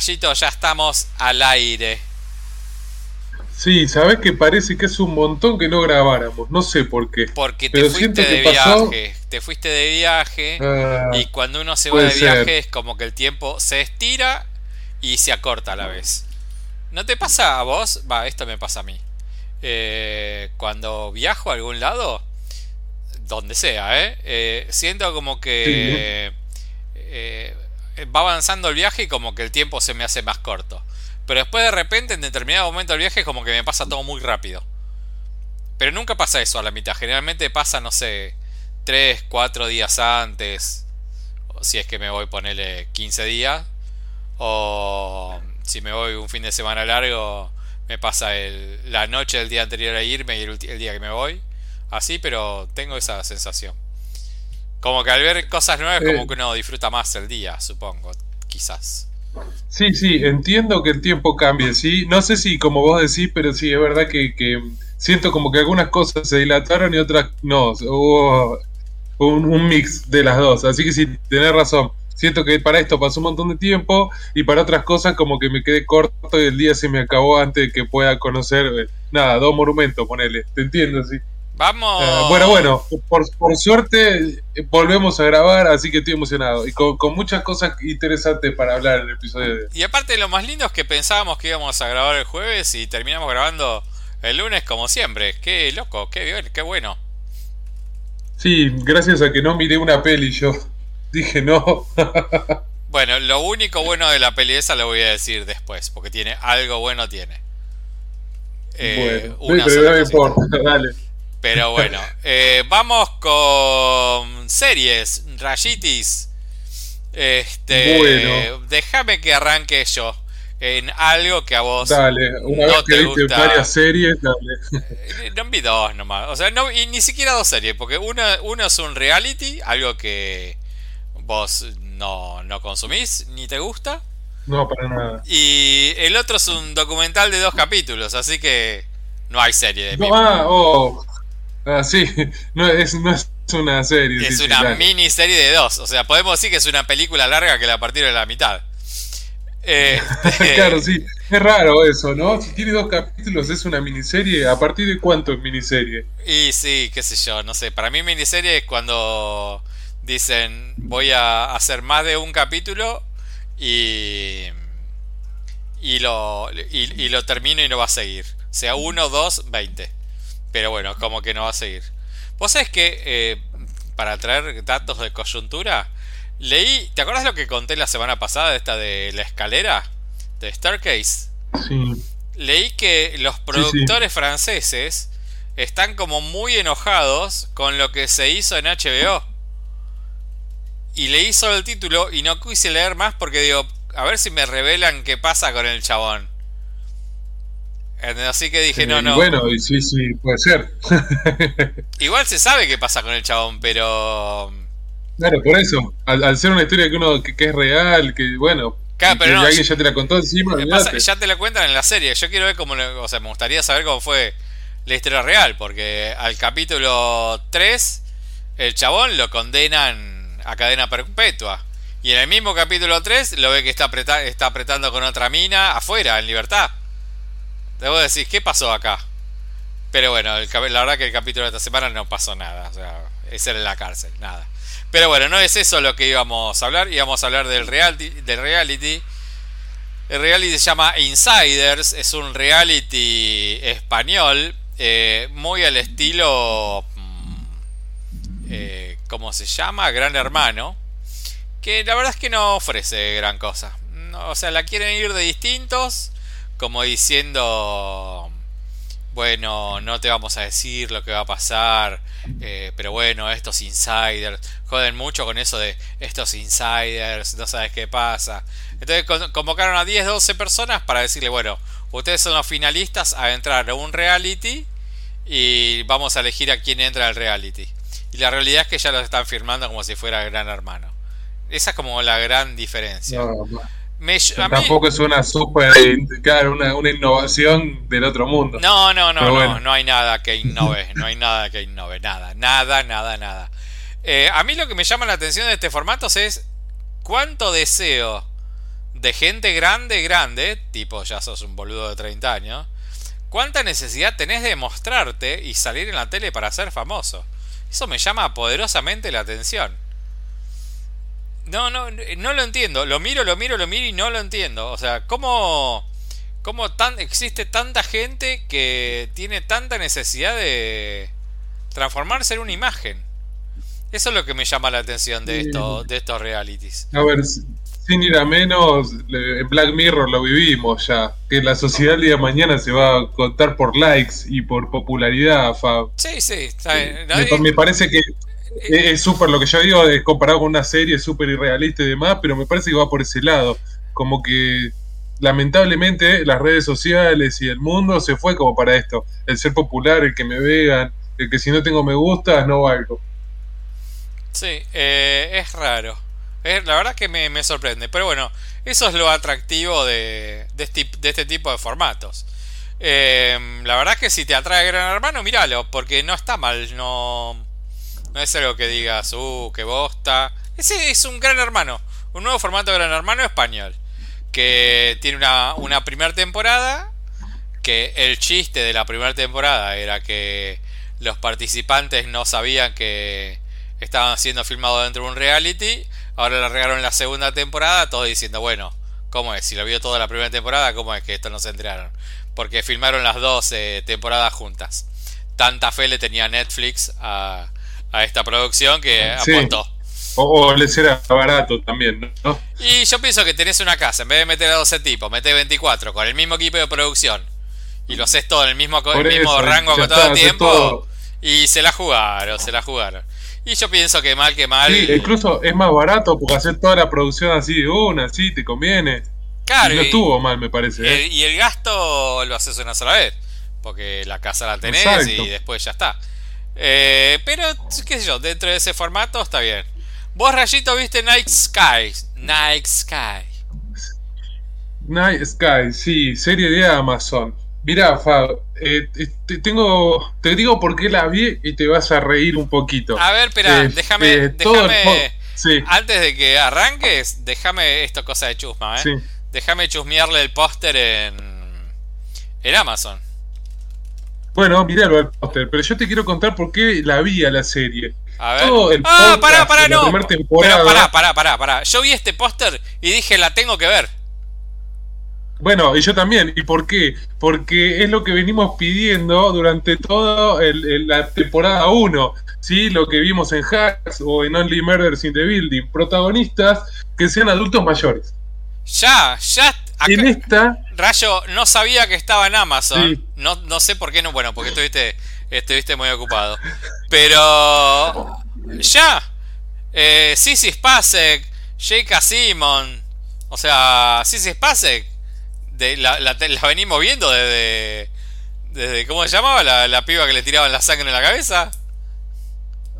Gallito, ya estamos al aire. Sí, sabes que parece que es un montón que no grabáramos, no sé por qué. Porque te fuiste de viaje, te fuiste de viaje ah, y cuando uno se va de viaje es como que el tiempo se estira y se acorta a la vez. ¿No te pasa a vos? Va, esto me pasa a mí. Eh, cuando viajo a algún lado, donde sea, ¿eh? eh siento como que eh, va avanzando el viaje y como que el tiempo se me hace más corto. Pero después de repente, en determinado momento del viaje, como que me pasa todo muy rápido. Pero nunca pasa eso a la mitad. Generalmente pasa, no sé, 3, 4 días antes. O si es que me voy, ponerle 15 días. O si me voy un fin de semana largo, me pasa el, la noche del día anterior a irme y el, el día que me voy. Así, pero tengo esa sensación. Como que al ver cosas nuevas, como que uno disfruta más el día, supongo, quizás. Sí, sí, entiendo que el tiempo cambie, sí. No sé si como vos decís, pero sí, es verdad que, siento como que algunas cosas se dilataron y otras no. Hubo un, mix de las dos. Así que sí, tenés razón. Siento que para esto pasó un montón de tiempo y para otras cosas como que me quedé corto y el día se me acabó antes de que pueda conocer, eh, nada, dos monumentos, ponele. Te entiendo, sí. Vamos. Eh, bueno, bueno, por, suerte eh, volvemos a grabar, así que estoy emocionado. Y con, muchas cosas interesantes para hablar en el episodio de Y aparte, lo más lindo es que pensábamos que íbamos a grabar el jueves y terminamos grabando el lunes como siempre. Qué loco, qué bien, qué bueno. Sí, gracias a que no miré una peli, yo dije no. bueno, lo único bueno de la peli esa lo voy a decir después, porque tiene algo bueno, tiene. Eh, bueno, pero no importa, dale. Pero bueno, eh, vamos con series, rayitis. Este, bueno. déjame que arranque yo en algo que a vos dale, una no vez que te viste varias series, dale. Eh, no vi dos nomás, o sea, no, y ni siquiera dos series, porque uno, uno es un reality, algo que vos no, no consumís ni te gusta. No, para nada. Y el otro es un documental de dos capítulos, así que no hay serie de no, ah, oh, Ah, sí, no es, no es una serie. Es una miniserie de dos. O sea, podemos decir que es una película larga que la partir de la mitad. Eh, claro, sí. Es raro eso, ¿no? Si tiene dos capítulos es una miniserie. ¿A partir de cuánto es miniserie? Y sí, qué sé yo, no sé. Para mí miniserie es cuando dicen voy a hacer más de un capítulo y... Y lo, y, y lo termino y no va a seguir. Sea uno, dos, veinte. Pero bueno, como que no va a seguir. Vos sabés que, eh, para traer datos de coyuntura, leí. ¿Te acuerdas lo que conté la semana pasada esta de la escalera? De Staircase. Sí. Leí que los productores franceses están como muy enojados con lo que se hizo en HBO. Y leí solo el título y no quise leer más porque digo, a ver si me revelan qué pasa con el chabón. Así que dije, no, no. Bueno, sí, sí, puede ser. Igual se sabe qué pasa con el chabón, pero. Claro, por eso. Al, ser una historia que uno que, es real, que bueno. Claro, pero no, alguien ya te la contó encima. ya te la cuentan en la serie. Yo quiero ver cómo. O sea, me gustaría saber cómo fue la historia real, porque al capítulo 3, el chabón lo condenan a cadena perpetua. Y en el mismo capítulo 3 lo ve que está, está apretando con otra mina afuera, en libertad. Debo decir, ¿qué pasó acá? Pero bueno, la verdad que el capítulo de esta semana no pasó nada. O sea, es en la cárcel, nada. Pero bueno, no es eso lo que íbamos a hablar. Íbamos a hablar del reality. Del reality. El reality se llama Insiders. Es un reality español. Eh, muy al estilo... Mm, eh, ¿Cómo se llama? Gran Hermano. Que la verdad es que no ofrece gran cosa. o sea, la quieren ir de distintos como diciendo, bueno, no te vamos a decir lo que va a pasar, eh, pero bueno, estos insiders, joden mucho con eso de estos insiders, no sabes qué pasa. Entonces convocaron a 10, 12 personas para decirle, bueno, ustedes son los finalistas a entrar a un reality y vamos a elegir a quién entra al reality. Y la realidad es que ya los están firmando como si fuera gran hermano. Esa es como la gran diferencia. Tampoco es una super, claro, una, una, innovación del otro mundo. No, no, no, no, no hay nada que innove, no hay nada que innove, nada, nada, nada, nada. Eh, a mí lo que me llama la atención de este formato es cuánto deseo de gente grande, grande, tipo ya sos un boludo de 30 años, ¿cuánta necesidad tenés de mostrarte y salir en la tele para ser famoso? Eso me llama poderosamente la atención. No, no, no lo entiendo. Lo miro, lo miro, lo miro y no lo entiendo. O sea, ¿cómo, cómo tan, existe tanta gente que tiene tanta necesidad de transformarse en una imagen? Eso es lo que me llama la atención de, esto, de estos realities. A ver, sin ir a menos, en Black Mirror lo vivimos ya. Que la sociedad el día de mañana se va a contar por likes y por popularidad, Fab. Sí, sí. Me, parece que es súper lo que yo digo, es comparado con una serie súper irrealista y demás, pero me parece que va por ese lado. Como que lamentablemente las redes sociales y el mundo se fue como para esto. El ser popular, el que me vean, el que si no tengo me gustas no valgo. Sí, eh, es raro. la verdad que me, sorprende. Pero bueno, eso es lo atractivo de, este, este, tipo de formatos. La verdad que si te atrae Gran Hermano, míralo, porque no está mal. No, no es algo que digas, uh, qué bosta. Ese es un Gran Hermano. Un nuevo formato de Gran Hermano español. Que tiene una, una primera temporada. Que el chiste de la primera temporada era que los participantes no sabían que estaban siendo filmados dentro de un reality. Ahora la regaron la segunda temporada, todos diciendo, bueno, ¿cómo es? Si lo vio toda la primera temporada, ¿cómo es que esto no se enteraron? Porque filmaron las dos eh, temporadas juntas. Tanta fe le tenía Netflix a, esta producción que apuntó. O, les era barato también, ¿no? Y yo pienso que tenés una casa, en vez de meter a 12 tipos, metés 24 con el mismo equipo de producción y lo haces todo en el mismo, mismo rango con todo el tiempo. Y se la jugaron, se la jugaron. Y yo pienso que mal que mal. Sí, incluso es más barato porque hacer toda la producción así de una, así te conviene. Claro. Y no estuvo mal, me parece. ¿eh? y el gasto lo haces una sola vez. Porque la casa la tenés y después ya está. Eh, pero, qué sé yo, dentro de ese formato está bien. Vos, Rayito, viste Night Sky. Night Sky. Night Sky, sí, serie de Amazon. Mirá, Fab, eh, te, tengo, te digo por qué la vi y te vas a reír un poquito. A ver, espera, déjame, déjame antes de que arranques, déjame esto cosa de chusma, ¿eh? Déjame chusmearle el póster en, en Amazon. Bueno, miralo el póster, pero yo te quiero contar por qué la vi a la serie. A ver. ah, pará, pará, no. Pero pará, pará, pará, pará. Yo vi este póster y dije, la tengo que ver. Bueno, y yo también. ¿Y por qué? Porque es lo que venimos pidiendo durante toda la temporada 1. ¿sí? Lo que vimos en Hacks o en Only Murders in the Building. Protagonistas que sean adultos mayores. Ya, ya. En esta. Rayo, no sabía que estaba en Amazon. No, no sé por qué no. Bueno, porque estuviste, estuviste muy ocupado. Pero. Ya. Eh, Sissy Spacek. Jake Simon. O sea, Sissy Spacek la, la, venimos viendo desde, desde. ¿Cómo se llamaba la, la piba que le tiraban la sangre en la cabeza?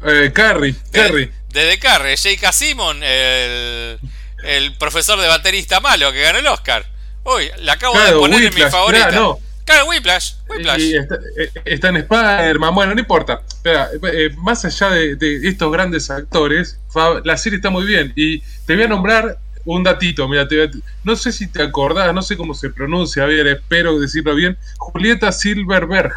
Eh, Carrie, Carrie. Desde Carrie, J.K. Simon, el, el profesor de baterista malo que ganó el Oscar. Uy, la acabo de poner en mi favorita. no. Claro, Whiplash. Whiplash. Eh, está, en Spider-Man, bueno, no importa. Eh, más allá de, de, estos grandes actores, la serie está muy bien. Y te voy a nombrar un datito, mira, no sé si te acordás, no sé cómo se pronuncia, a ver, espero decirlo bien, Julieta Silverberg,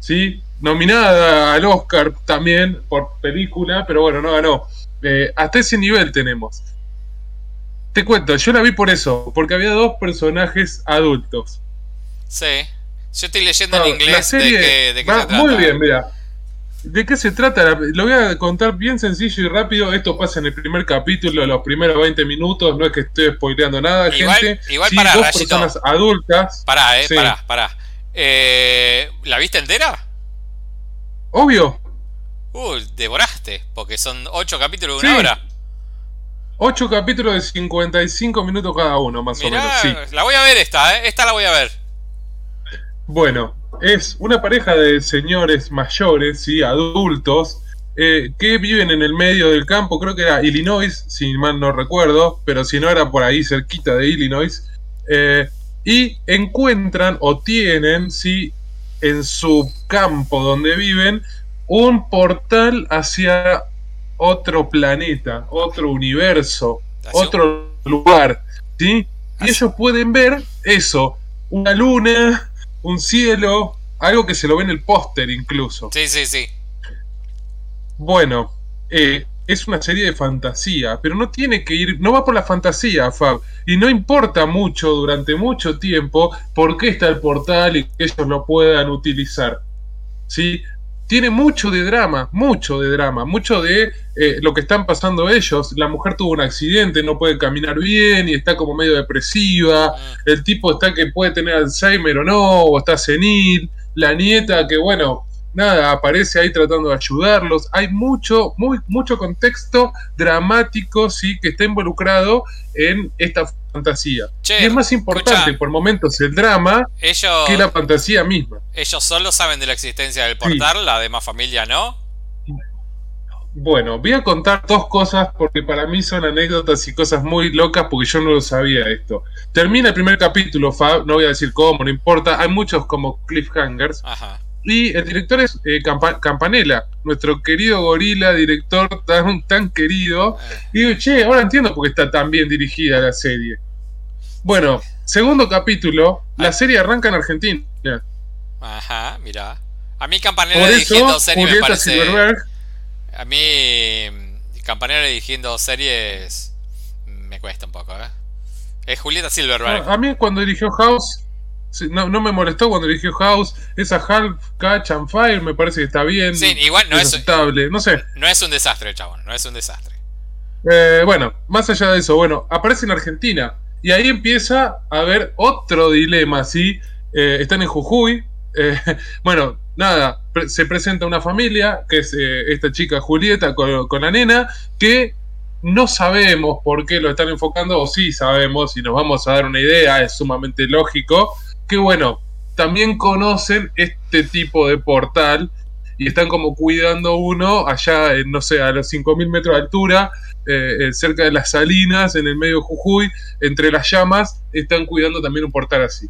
¿sí? Nominada al Oscar también por película, pero bueno, no ganó. Eh, hasta ese nivel tenemos. Te cuento, yo la vi por eso, porque había dos personajes adultos. Sí, yo estoy leyendo en inglés de que, Muy bien, mira. ¿De qué se trata? Lo voy a contar bien sencillo y rápido. Esto pasa en el primer capítulo, los primeros 20 minutos. No es que esté spoileando nada, igual, gente. Igual para dos personas adultas. Pará, eh, pará, pará. Eh, ¿La viste entera? Obvio. Uy, devoraste, porque son 8 capítulos de una hora. 8 capítulos de 55 minutos cada uno, más o menos. Sí. La voy a ver esta, ¿eh? Esta la voy a ver. Bueno, es una pareja de señores mayores, y adultos, eh, que viven en el medio del campo, creo que era Illinois, si mal no recuerdo, pero si no era por ahí cerquita de Illinois, eh, y encuentran o tienen, sí, en su campo donde viven, un portal hacia otro planeta, otro universo, otro lugar, ¿sí? Y ellos pueden ver eso, una luna, un cielo, algo que se lo ve en el póster incluso. Sí, sí, sí. Bueno, eh, es una serie de fantasía, pero no tiene que ir, no va por la fantasía, Fab, y no importa mucho durante mucho tiempo por qué está el portal y que ellos lo puedan utilizar. ¿Sí? Tiene mucho de drama, mucho de drama, mucho de eh, lo que están pasando ellos. La mujer tuvo un accidente, no puede caminar bien y está como medio depresiva. El tipo está que puede tener Alzheimer o no, o está senil. La nieta que, bueno, nada, aparece ahí tratando de ayudarlos. Hay mucho, muy, mucho contexto dramático, sí, que está involucrado en esta fantasía. y es más importante por momentos el drama que la fantasía misma. Ellos solo saben de la existencia del portal, la demás familia no. Bueno, voy a contar dos cosas porque para mí son anécdotas y cosas muy locas porque yo no lo sabía esto. Termina el primer capítulo, Fab, no voy a decir cómo, no importa. Hay muchos como cliffhangers. Ajá. Y el director es eh, Campanella, nuestro querido gorila, director tan, tan querido. Y digo, che, ahora entiendo por qué está tan bien dirigida la serie. Bueno, segundo capítulo, la ah. serie arranca en Argentina. Ajá, mira. A mí Campanella dirigiendo series me parece... A mí Campanella dirigiendo series me cuesta un poco, ¿eh? Es Julieta Silverberg. a mí cuando dirigió House no, no, me molestó cuando dirigió House. Esa Half Catch and Fire me parece que está bien. Sí, igual no es, aceptable. No sé. No es un desastre, chabón. No es un desastre. Eh, bueno, más allá de eso, bueno, aparece en Argentina. Y ahí empieza a haber otro dilema, ¿sí? Eh, están en Jujuy. Eh, bueno, nada, se presenta una familia, que es esta chica Julieta con, con la nena, que no sabemos por qué lo están enfocando, o sí sabemos, y nos vamos a dar una idea, es sumamente lógico que bueno, también conocen este tipo de portal y están como cuidando uno allá, en, no sé, a los 5.000 metros de altura, eh, eh, cerca de las salinas, en el medio de Jujuy, entre las llamas, están cuidando también un portal así.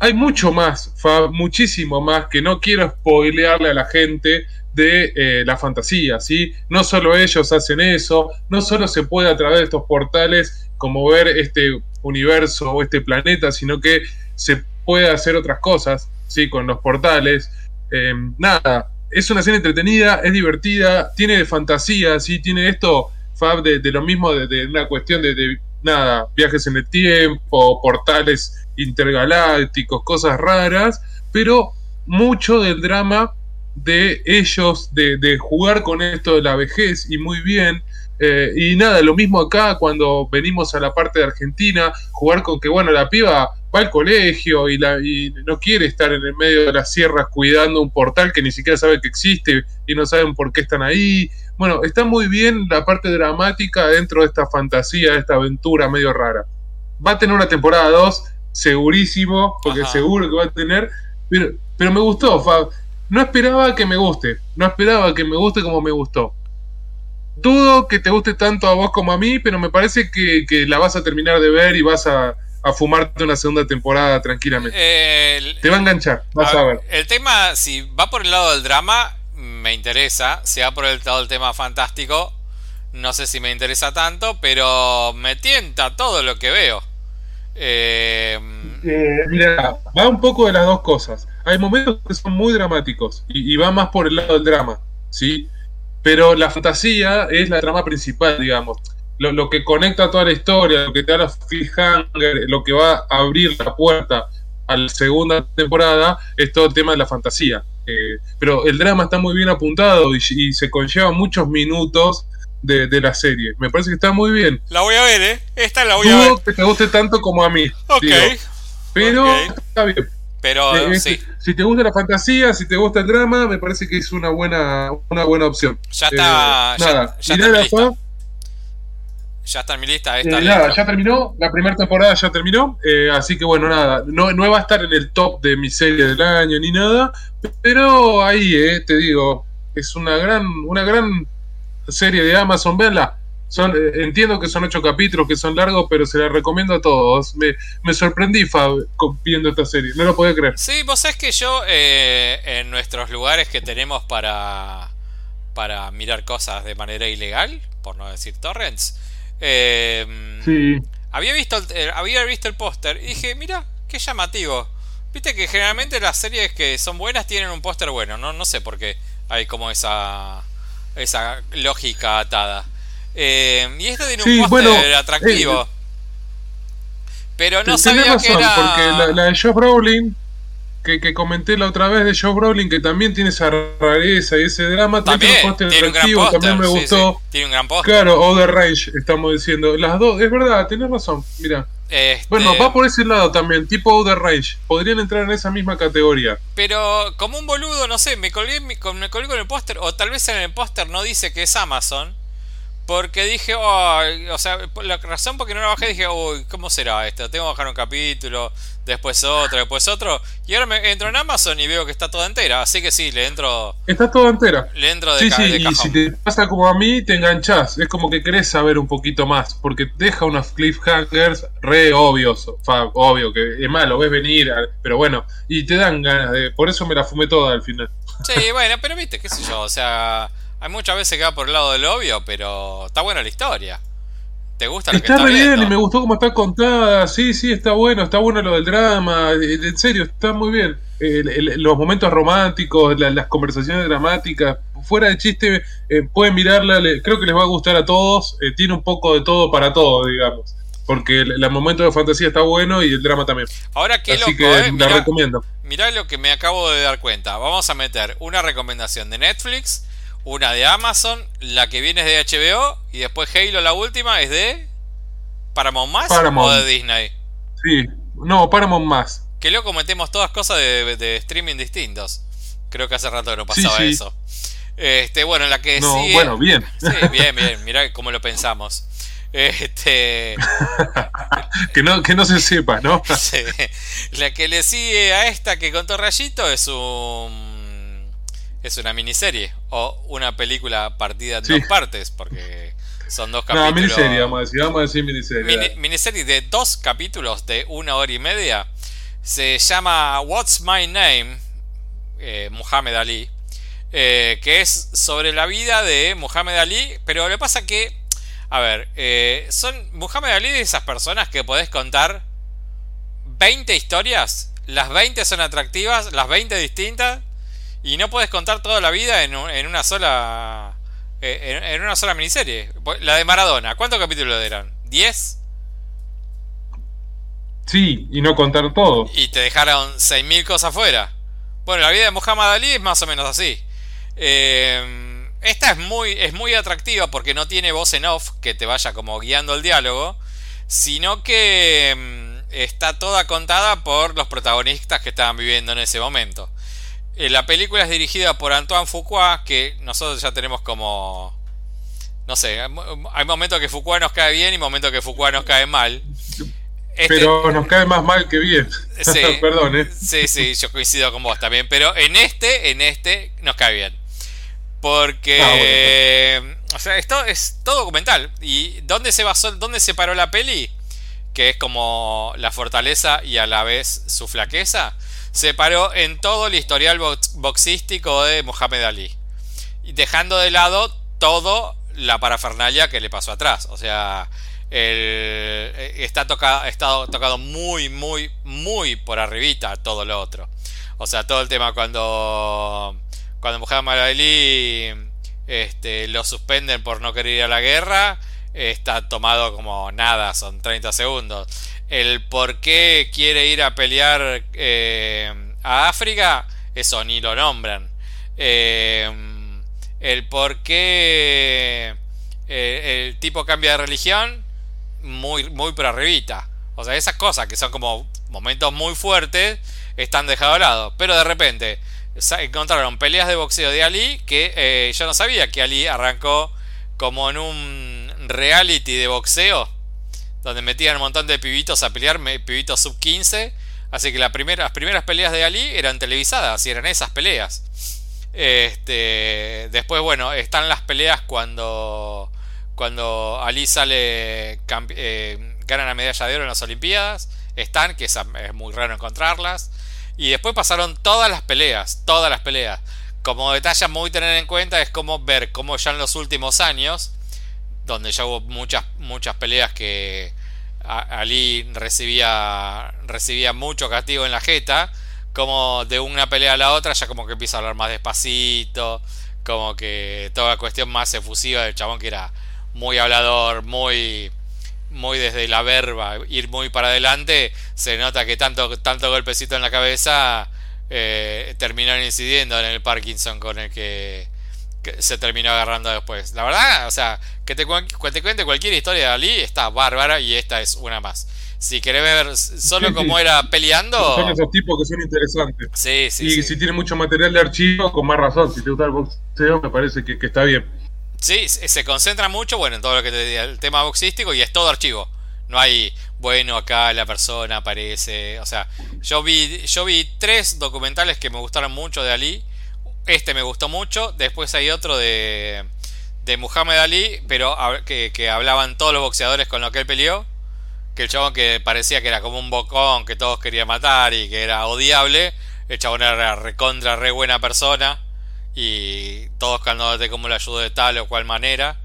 Hay mucho más, muchísimo más, que no quiero spoilearle a la gente de eh, la fantasía, ¿sí? No solo ellos hacen eso, no solo se puede a través de estos portales como ver este universo o este planeta, sino que se puede hacer otras cosas, ¿sí? Con los portales. Eh, nada, es una serie entretenida, es divertida, tiene fantasía, ¿sí? Tiene esto, Fab, de, lo mismo, de, una cuestión de, nada, viajes en el tiempo, portales intergalácticos, cosas raras, pero mucho del drama de ellos, de, de, jugar con esto de la vejez y muy bien. Eh, y nada, lo mismo acá cuando venimos a la parte de Argentina, jugar con que, bueno, la piba va al colegio y, la, y no quiere estar en el medio de las sierras cuidando un portal que ni siquiera sabe que existe y no saben por qué están ahí. Bueno, está muy bien la parte dramática dentro de esta fantasía, de esta aventura medio rara. Va a tener una temporada 2, segurísimo, porque seguro que va a tener, pero, pero me gustó, No esperaba que me guste, no esperaba que me guste como me gustó. Dudo que te guste tanto a vos como a mí, pero me parece que, que la vas a terminar de ver y vas a, a fumarte una segunda temporada tranquilamente. Te va a enganchar, vas a, ver. El tema, si va por el lado del drama, me interesa. Si va por el lado del tema fantástico, no sé si me interesa tanto, pero me tienta todo lo que veo. Eh, eh, mira, va un poco de las dos cosas. Hay momentos que son muy dramáticos y, y va más por el lado del drama, ¿sí? Pero la fantasía es la trama principal, digamos lo, que conecta toda la historia, lo que te da la cliffhanger, lo que va a abrir la puerta a la segunda temporada, es todo el tema de la fantasía. Eh, pero el drama está muy bien apuntado y, se conlleva muchos minutos de, la serie. Me parece que está muy bien. La voy a ver, ¿eh? Esta la voy a ver. que te guste tanto como a mí. Ok. Pero está bien. Pero eh, sí. Si te gusta la fantasía, si te gusta el drama, me parece que es una buena, una buena opción. Ya está. nada, ya, está ya está en mi lista. Esta eh, nada, ya terminó. La primera temporada ya terminó. Eh, así que bueno, nada. No, no va a estar en el top de mi serie del año ni nada. Pero ahí, eh, te digo, es una gran, una gran serie de Amazon. Véanla. Son, eh, entiendo que son ocho capítulos, que son largos, pero se la recomiendo a todos. Me, me sorprendí Fab, viendo esta serie, no lo podía creer. Sí, vos sabés que yo, en nuestros lugares que tenemos para, para mirar cosas de manera ilegal, por no decir torrents, eh, sí. había visto el, había visto el póster y dije, mira, qué llamativo. Viste que generalmente las series que son buenas tienen un póster bueno, no, no sé por qué hay como esa, esa lógica atada. Eh, y este tiene un póster atractivo. Eh, pero no sabía que era... Porque la, la de Joe Brolin que, comenté la otra vez de Joe Brolin, que también tiene esa rareza y ese drama, también tiene un gran póster, también me gustó. Tiene un gran Claro, o The Range, estamos diciendo. Las dos, es verdad, tienes razón, mira. Este bueno, va por ese lado también, tipo Outer Range. Podrían entrar en esa misma categoría. Pero como un boludo, no sé, me colgué, me colgué con el póster, o tal vez en el póster no dice que es Amazon. Porque dije, o sea, la razón por que no la bajé dije, uy, ¿cómo será esto? Tengo que bajar un capítulo, después otro, después otro. Y ahora me entro en Amazon y veo que está toda entera. Así que sí, le entro. Está toda entera. Le entro de Sí, sí, y si te pasa como a mí, te enganchas. Es como que querés saber un poquito más. Porque deja unos cliffhangers re obvios. obvio, que es malo, ves venir. Pero bueno, y te dan ganas de. Por eso me la fumé toda al final. Sí, bueno, pero viste, qué sé yo, o sea. Hay muchas veces que va por el lado del obvio, pero está buena la historia. ¿Te gusta lo está que está bien y me gustó cómo está contada. Sí, sí, está bueno, está bueno lo del drama. Eh, en serio, está muy bien. los momentos románticos, las conversaciones dramáticas, fuera de chiste, eh, pueden mirarla. creo que les va a gustar a todos. Eh, tiene un poco de todo para todo, digamos. Porque el, momento de fantasía está bueno y el drama también. Ahora qué Así loco, que la recomiendo. Mirá lo que me acabo de dar cuenta. Vamos a meter una recomendación de Netflix una de Amazon, la que viene es de HBO y después Halo, la última, es de Paramount Más o de Disney. Sí, no, Paramount Más. Que luego metemos todas cosas de, streaming distintos. Creo que hace rato que no pasaba eso. Este, bueno, la que no, Bueno, bien. Sí, bien, bien. Mirá cómo lo pensamos. Este. que, no, que no se sepa, ¿no? La que le sigue a esta que contó Rayito es un es una miniserie o una película partida en dos partes, porque son dos capítulos. No, miniserie, vamos a decir, vamos a decir miniserie. miniserie de dos capítulos de una hora y media. Se llama What's My Name, eh, Muhammad Ali, eh, que es sobre la vida de Muhammad Ali, pero le pasa que, a ver, eh, son Muhammad Ali de esas personas que podés contar 20 historias, las 20 son atractivas, las 20 distintas, y no puedes contar toda la vida en, una sola. Eh, en, una sola miniserie. La de Maradona, ¿cuántos capítulos eran? ¿10? Sí, y no contar todo. Y te dejaron 6.000 cosas fuera. Bueno, la vida de Muhammad Ali es más o menos así. Eh, esta es muy, es muy atractiva porque no tiene voz en off que te vaya como guiando el diálogo, sino que mm, está toda contada por los protagonistas que estaban viviendo en ese momento. Eh, la película es dirigida por Antoine Fuqua, que nosotros ya tenemos como... No sé, hay momentos que Fuqua nos cae bien y momentos que Fuqua nos cae mal. Este pero nos cae más mal que bien. Sí, Perdón, ¿eh? Sí, sí, yo coincido con vos también. Pero en este, en este, nos cae bien. Porque... Ah, o sea, esto es todo documental. ¿Y dónde se basó, dónde se paró la peli? Que es como la fortaleza y a la vez su flaqueza se paró en todo el historial boxístico de Mohamed Ali. Dejando de lado todo la parafernalia que le pasó atrás. O sea, eh, está tocado, estado tocado muy, muy, muy por arribita todo lo otro. O sea, todo el tema cuando, cuando Muhammad Ali este, lo suspenden por no querer ir a la guerra, está tomado como nada, son 30 segundos el por qué quiere ir a pelear eh, a África, eso ni lo nombran. Eh, el por qué eh, el tipo cambia de religión, muy, muy por arribita. O sea, esas cosas que son como momentos muy fuertes, están dejados a lado. Pero de repente encontraron peleas de boxeo de Ali que yo no sabía que Ali arrancó como en un reality de boxeo donde metían un montón de pibitos a pelear, pibitos sub 15. Así que las primeras peleas de Ali eran televisadas y eran esas peleas. Este, después, bueno, están las peleas cuando, cuando Ali sale, eh, gana la medalla de oro en las Olimpiadas. Están, que es, muy raro encontrarlas. Y después pasaron todas las peleas, todas las peleas. Como detalle muy tener en cuenta es como ver cómo ya en los últimos años donde ya hubo muchas, muchas peleas que, Ali recibía, recibía mucho castigo en la jeta, como de una pelea a la otra ya como que empieza a hablar más despacito, como que toda la cuestión más efusiva del chabón que era muy hablador, muy muy desde la verba, ir muy para adelante, se nota que tanto, tanto golpecito en la cabeza eh, terminaron incidiendo en el Parkinson con el que, se terminó agarrando después. La verdad, o sea, que te, te cuente cualquier historia de Ali está bárbara y esta es una más. Si querés ver solo cómo era peleando. Son esos tipos que son interesantes. Sí, sí. Y si tiene mucho material de archivo, con más razón. Si te gusta el boxeo, me parece que, que está bien. Sí, se concentra mucho, bueno, en todo lo que te diga, el tema boxístico y es todo archivo. No hay, bueno, acá la persona aparece. O sea, yo vi, yo vi tres documentales que me gustaron mucho de Ali. Este me gustó mucho. Después hay otro de, de Muhammad Ali, pero que, hablaban todos los boxeadores con los que él peleó. Que el chabón que parecía que era como un bocón, que todos querían matar y que era odiable. El chabón era recontra, re buena persona y todos contándote cómo le ayudó de tal o cual manera.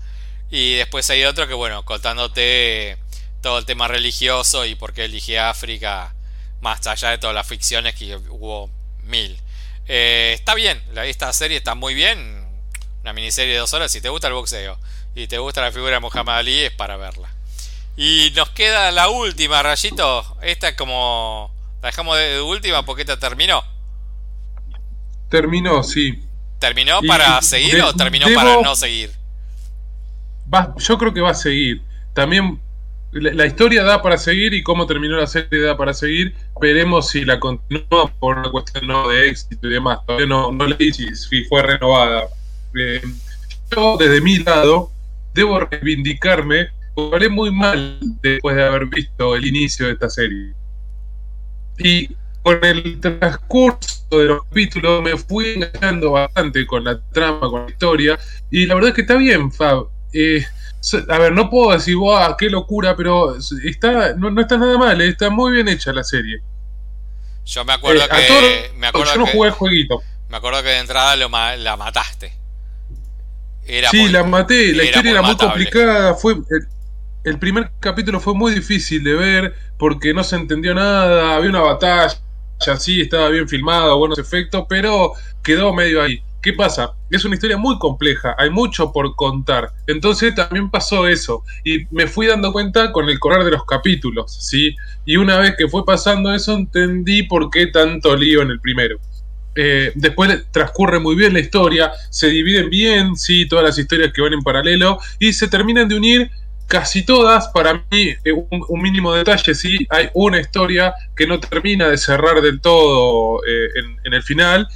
Y después hay otro que, bueno, contándote todo el tema religioso y por qué elige África, más allá de todas las ficciones que hubo mil. Eh, está bien, esta serie está muy bien, una miniserie de dos horas, si te gusta el boxeo y te gusta la figura de Muhammad Ali es para verla. Y nos queda la última, Rayito, esta es como... La dejamos de, última porque esta terminó. Terminó, sí. ¿Terminó para seguir o terminó para no seguir? yo creo que va a seguir. También la, historia da para seguir y cómo terminó la serie da para seguir. Veremos si la continúa por una cuestión no de éxito y demás. Todavía no, no leí si, fue renovada. Yo, desde mi lado, debo reivindicarme porque hablé muy mal después de haber visto el inicio de esta serie. Y con el transcurso de los capítulos me fui engañando bastante con la trama, con la historia, y la verdad es que está bien, Fab. Eh, a ver, no puedo decir, wow, qué locura, pero está, no, está nada mal, eh, está muy bien hecha la serie. Yo me acuerdo eh, que. me acuerdo yo no jugué el jueguito. Me acuerdo que de entrada lo, la mataste. sí, la maté, la historia era muy complicada, fue. el primer capítulo fue muy difícil de ver porque no se entendió nada, había una batalla, sí, estaba bien filmado, buenos efectos, pero quedó medio ahí. ¿Qué pasa? Es una historia muy compleja, hay mucho por contar. Entonces también pasó eso. Y me fui dando cuenta con el correr de los capítulos, ¿sí? Y una vez que fue pasando eso, entendí por qué tanto lío en el primero. Eh, después transcurre muy bien la historia, se dividen bien, sí, todas las historias que van en paralelo, y se terminan de unir casi todas, para mí, eh, un, mínimo detalle, sí, hay una historia que no termina de cerrar del todo eh, en, el final.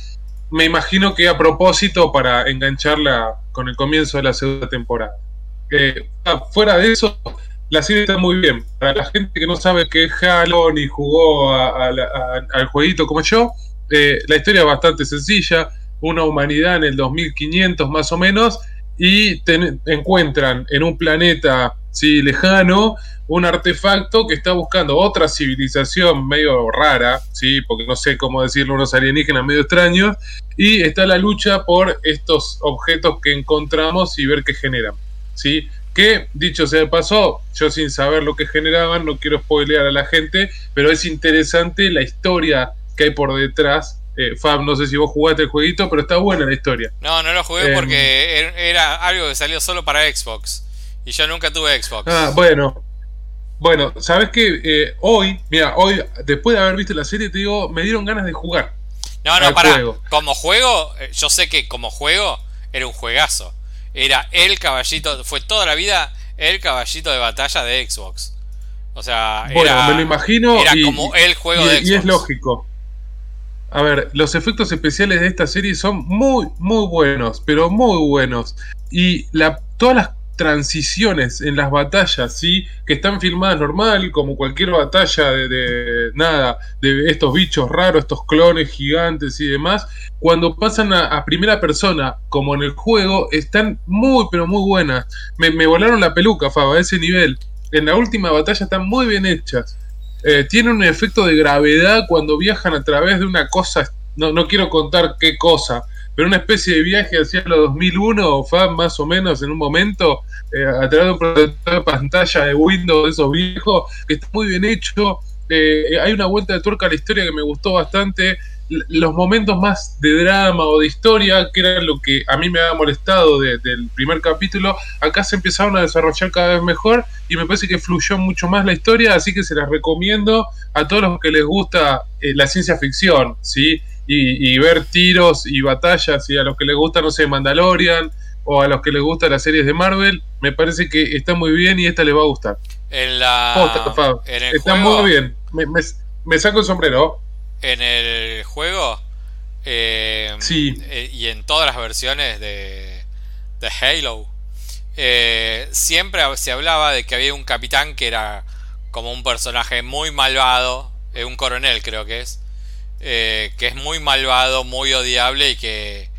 Me imagino que a propósito para engancharla con el comienzo de la segunda temporada. Eh, fuera de eso, la serie está muy bien. Para la gente que no sabe qué es Halo ni jugó al jueguito como yo, la historia es bastante sencilla. Una humanidad en el 2500 más o menos y encuentran en un planeta ¿sí? lejano un artefacto que está buscando otra civilización medio rara, ¿sí? porque no sé cómo decirlo, unos alienígenas medio extraños, y está la lucha por estos objetos que encontramos y ver qué generan. ¿sí? Que, dicho sea de paso, yo sin saber lo que generaban, no quiero spoilear a la gente, pero es interesante la historia que hay por detrás eh, Fab, no sé si vos jugaste el jueguito, pero está buena la historia. No, no lo jugué porque em, er, era algo que salió solo para Xbox. Y yo nunca tuve Xbox. Ah, bueno. Bueno, sabes que eh, hoy, mira, hoy, después de haber visto la serie, te digo, me dieron ganas de jugar. No, no, para. Como juego, eh, yo sé que como juego era un juegazo. Era el caballito, fue toda la vida el caballito de batalla de Xbox. O sea, bueno, me lo imagino. Era como el juego de Xbox. Y es lógico. A ver, los efectos especiales de esta serie son muy, muy buenos, pero muy buenos. Y la, todas las transiciones en las batallas, ¿sí? Que están filmadas normal, como cualquier batalla de, nada, de estos bichos raros, estos clones gigantes y demás, cuando pasan a, primera persona, como en el juego, están muy, pero muy buenas. Me, volaron la peluca, Faba, a ese nivel. En la última batalla están muy bien hechas. Eh, tiene un efecto de gravedad cuando viajan a través de una cosa, no, no quiero contar qué cosa, pero una especie de viaje hacia los 2001, fan más o menos en un momento, eh, a través de un proyector de pantalla de Windows, de esos viejos, que está muy bien hecho. Eh, hay una vuelta de tuerca a la historia que me gustó bastante los momentos más de drama o de historia, que era lo que a mí me había molestado del primer capítulo, acá se empezaron a desarrollar cada vez mejor y me parece que fluyó mucho más la historia, así que se las recomiendo a todos los que les gusta eh, la ciencia ficción, ¿sí? Y, ver tiros y batallas, y a los que les gusta, no sé, Mandalorian, o a los que les gusta las series de Marvel, me parece que está muy bien y esta les va a gustar. En la... está muy bien, me, me saco el sombrero. En el juego eh, sí. Eh, y en todas las versiones de, de Halo. Eh, siempre se hablaba de que había un capitán que era como un personaje muy malvado, un coronel creo que es, que es muy malvado, muy odiable y que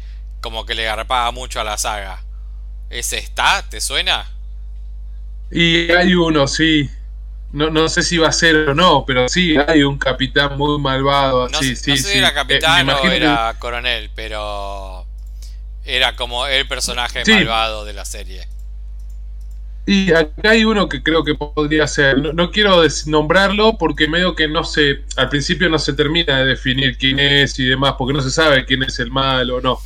como que le garpaba mucho a la saga. ¿Ese está? ¿Te suena? Y hay uno, sí. No, no sé si va a ser o no, pero sí, hay un capitán muy malvado. No, sí, sí, sé si era capitán o era coronel, pero era como el personaje malvado de la serie. Y acá hay uno que creo que podría ser. No, quiero nombrarlo porque medio que no se. Al principio no se termina de definir quién es y demás, porque no se sabe quién es el malo o no.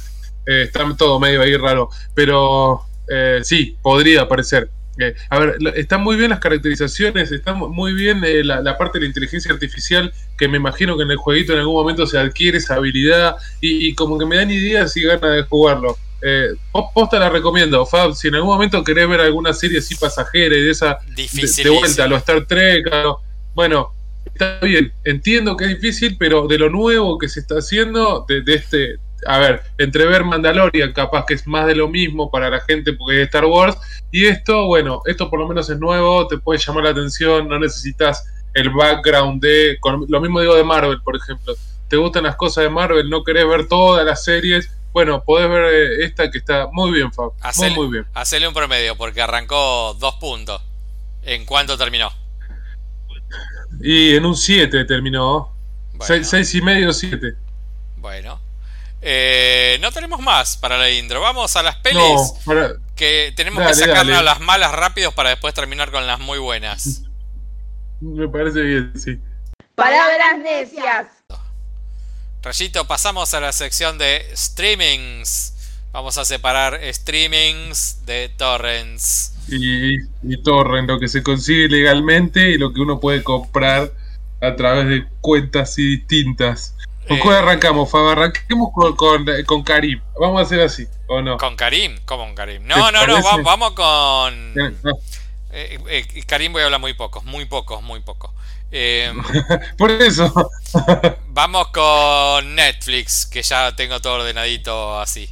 Eh, está todo medio ahí raro. Pero eh, sí, podría aparecer. Eh, a ver, están muy bien las caracterizaciones, está muy bien eh, la, parte de la inteligencia artificial, que me imagino que en el jueguito en algún momento se adquiere esa habilidad y, como que me dan ideas y ganas de jugarlo. Eh, posta la recomiendo, Fab, si en algún momento querés ver alguna serie así pasajera y de esa de, vuelta, a lo Star Trek, bueno, está bien, entiendo que es difícil, pero de lo nuevo que se está haciendo, de, de este a ver, entre ver Mandalorian, capaz que es más de lo mismo para la gente porque es Star Wars, y esto, bueno, esto por lo menos es nuevo, te puede llamar la atención, no necesitas el background de. lo mismo digo de Marvel, por ejemplo. ¿Te gustan las cosas de Marvel? ¿No querés ver todas las series? Bueno, podés ver eh, esta que está muy bien, Fab. muy, muy bien. Hacele un promedio, porque arrancó dos puntos. ¿En cuánto terminó? Y en un 7 terminó. 6 y medio, 7. Bueno, eh, no tenemos más para la intro. Vamos a las pelis. Que tenemos que sacarnos las malas rápidos para después terminar con las muy buenas. Me parece bien, sí. Palabras necias. Rayito, pasamos a la sección de streamings. Vamos a separar streamings de torrents. Y, y torrent, lo que se consigue legalmente y lo que uno puede comprar a través de cuentas y distintas. ¿Con cuál eh, arrancamos, Fab? Arranquemos con, Karim. Vamos a hacer así, ¿o no? ¿Con Karim? ¿Cómo con Karim? No, no, no, vamos, con. Eh, eh, Karim voy a hablar muy pocos, muy pocos, muy pocos. Por eso. vamos con Netflix, que ya tengo todo ordenadito así.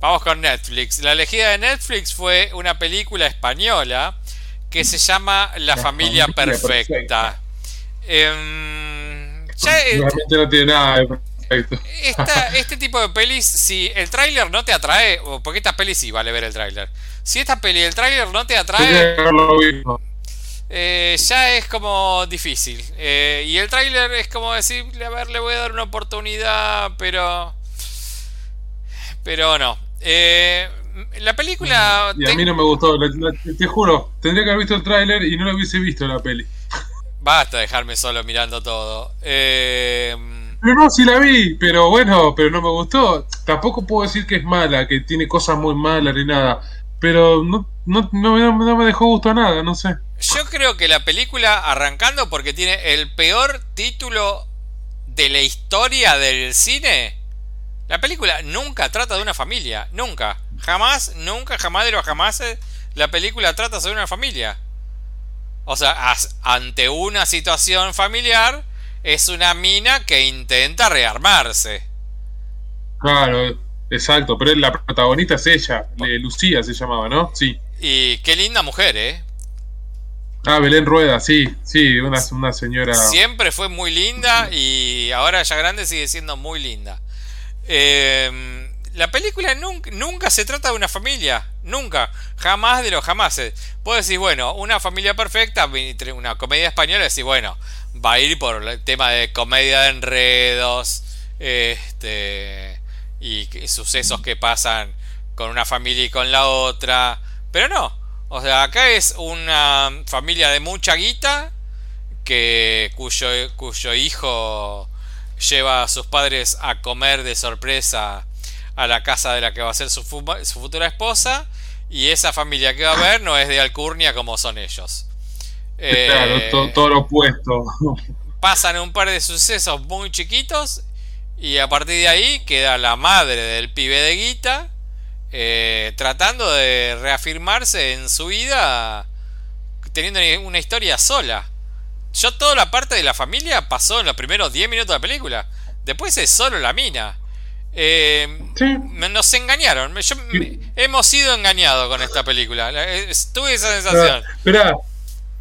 Vamos con Netflix. La elegida de Netflix fue una película española que se llama La, familia, Perfecta. Realmente no tiene nada de perfecto. este tipo de pelis, si el tráiler no te atrae, porque esta peli sí vale ver el tráiler. Si esta peli, el tráiler no te atrae, eh, ya es como difícil. Eh, y el tráiler es como decirle, a ver, le voy a dar una oportunidad, pero... Pero no. Eh, la película... Y a mí no me gustó, te juro, tendría que haber visto el tráiler y no lo hubiese visto la peli. Basta dejarme solo mirando todo. Eh... Pero no, sí la vi, pero bueno, pero no me gustó. Tampoco puedo decir que es mala, que tiene cosas muy malas ni nada. Pero no, no, no, me dejó gusto nada, no sé. Yo creo que la película, arrancando porque tiene el peor título de la historia del cine. La película nunca trata de una familia, nunca. Jamás, nunca, jamás de los jamás la película trata sobre una familia. O sea, ante una situación familiar, es una mina que intenta rearmarse. Claro, exacto, pero la protagonista es ella, Lucía se llamaba, ¿no? Sí. Y qué linda mujer, ¿eh? Ah, Belén Rueda, sí, sí, una, una señora. Siempre fue muy linda y ahora ya grande sigue siendo muy linda. Eh, la película nunca, nunca, se trata de una familia. Nunca. Jamás de los jamás. Puedo decir, bueno, una familia perfecta, una comedia española, decir, bueno, va a ir por el tema de comedia de enredos, este, y sucesos que pasan con una familia y con la otra. Pero no, o sea, acá es una familia de mucha guita que cuyo, cuyo hijo lleva a sus padres a comer de sorpresa a la casa de la que va a ser su, su futura esposa y esa familia que va a ver no es de alcurnia como son ellos. Claro, eh, todo, lo opuesto. Pasan un par de sucesos muy chiquitos y a partir de ahí queda la madre del pibe de Guita eh, tratando de reafirmarse en su vida teniendo una historia sola. Yo toda la parte de la familia pasó en los primeros 10 minutos de la película. Después es solo la mina. Eh, Nos engañaron. hemos sido engañados con esta película. Tuve esa sensación. Espera,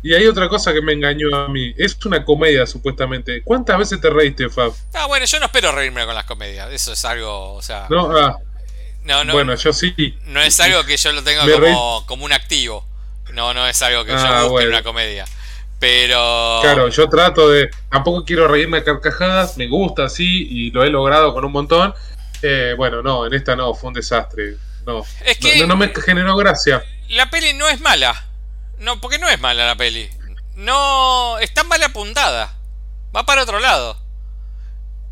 y hay otra cosa que me engañó a mí. Es una comedia, supuestamente. ¿Cuántas veces te reíste, Fab? Ah, bueno, yo no espero reírme con las comedias. Eso es algo, o sea... No, ah. no, no bueno, yo sí. No es algo que yo lo tenga como, como, un activo. No, no es algo que yo ah, busque en una comedia. Pero. Claro, yo trato de. Tampoco quiero reírme a carcajadas, me gusta así y lo he logrado con un montón. Eh, bueno, no, en esta no, fue un desastre. No, es que no, me generó gracia. La peli no es mala. No, porque no es mala la peli. No, está mal apuntada. Va para otro lado.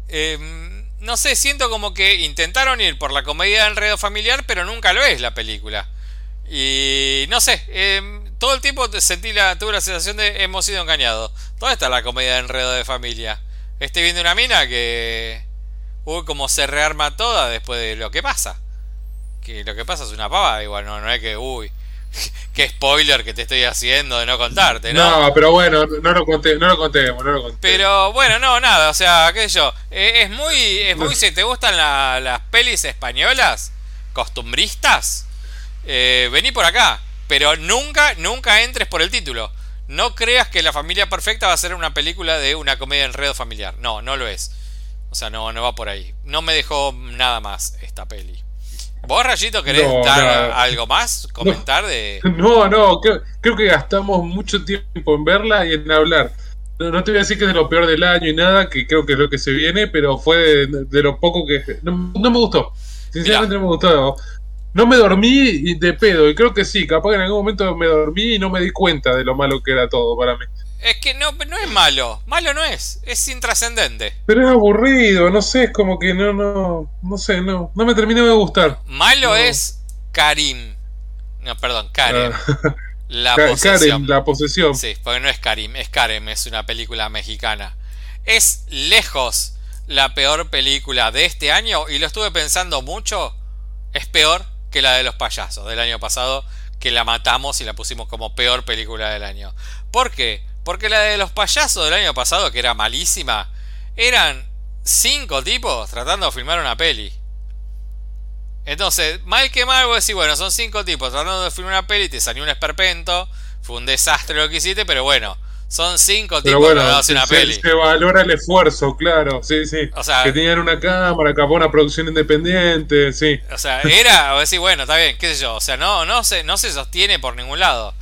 Em, no sé, siento como que intentaron ir por la comedia de enredo familiar, pero nunca lo es la película. Y no sé, eh, todo el tiempo sentí la, tuve la sensación de hemos sido engañados. ¿Dónde está la comedia de enredo de familia? Estoy viendo una mina que. Uy, como se rearma toda después de lo que pasa. Que lo que pasa es una pava, igual, no, no es que, uy, qué spoiler que te estoy haciendo de no contarte, ¿no? No, pero bueno, no lo conté, no lo contemos, no lo contemos. Pero bueno, no, nada, o sea, qué sé yo. Eh, es muy, es muy, si te gustan las pelis españolas, costumbristas, eh, vení por acá. Pero nunca, nunca entres por el título. No creas que La familia perfecta va a ser una película de una comedia de enredo familiar. No, no lo es. O sea, no, no va por ahí. No me dejó nada más esta peli. ¿Vos, Rayito, querés dar algo más? ¿Comentar de.? No, no, creo, que gastamos mucho tiempo en verla y en hablar. No, te voy a decir que es de lo peor del año y nada, que creo que es lo que se viene, pero fue de, lo poco que. No, me gustó. Sinceramente no me gustó. No me dormí de pedo, y creo que sí, capaz que en algún momento me dormí y no me di cuenta de lo malo que era todo para mí. Es que no, no es malo, malo no es, es intrascendente. Pero es aburrido, no sé, es como que no, no, no sé, no, no me terminó de gustar. Malo es Karim. No, perdón, Karen. Ah. La posesión. la posesión. Sí, porque no es Karim, es Karen, es una película mexicana. Es lejos la peor película de este año y lo estuve pensando mucho. Es peor que la de los payasos del año pasado, que la matamos y la pusimos como peor película del año. ¿Por qué? Porque la de los payasos del año pasado, que era malísima, eran cinco tipos tratando de filmar una peli. Entonces, mal que mal, vos decís, bueno, son cinco tipos tratando de filmar una peli, te salió un esperpento, fue un desastre lo que hiciste, pero bueno, son cinco tipos bueno, que hacen una peli. Se valora el esfuerzo, claro, sí, sí. O sea, que tenían una cámara, acabó una producción independiente, sí. O sea, era, o decir, bueno, está bien, qué sé yo. O sea, no, no se, no se sostiene por ningún lado.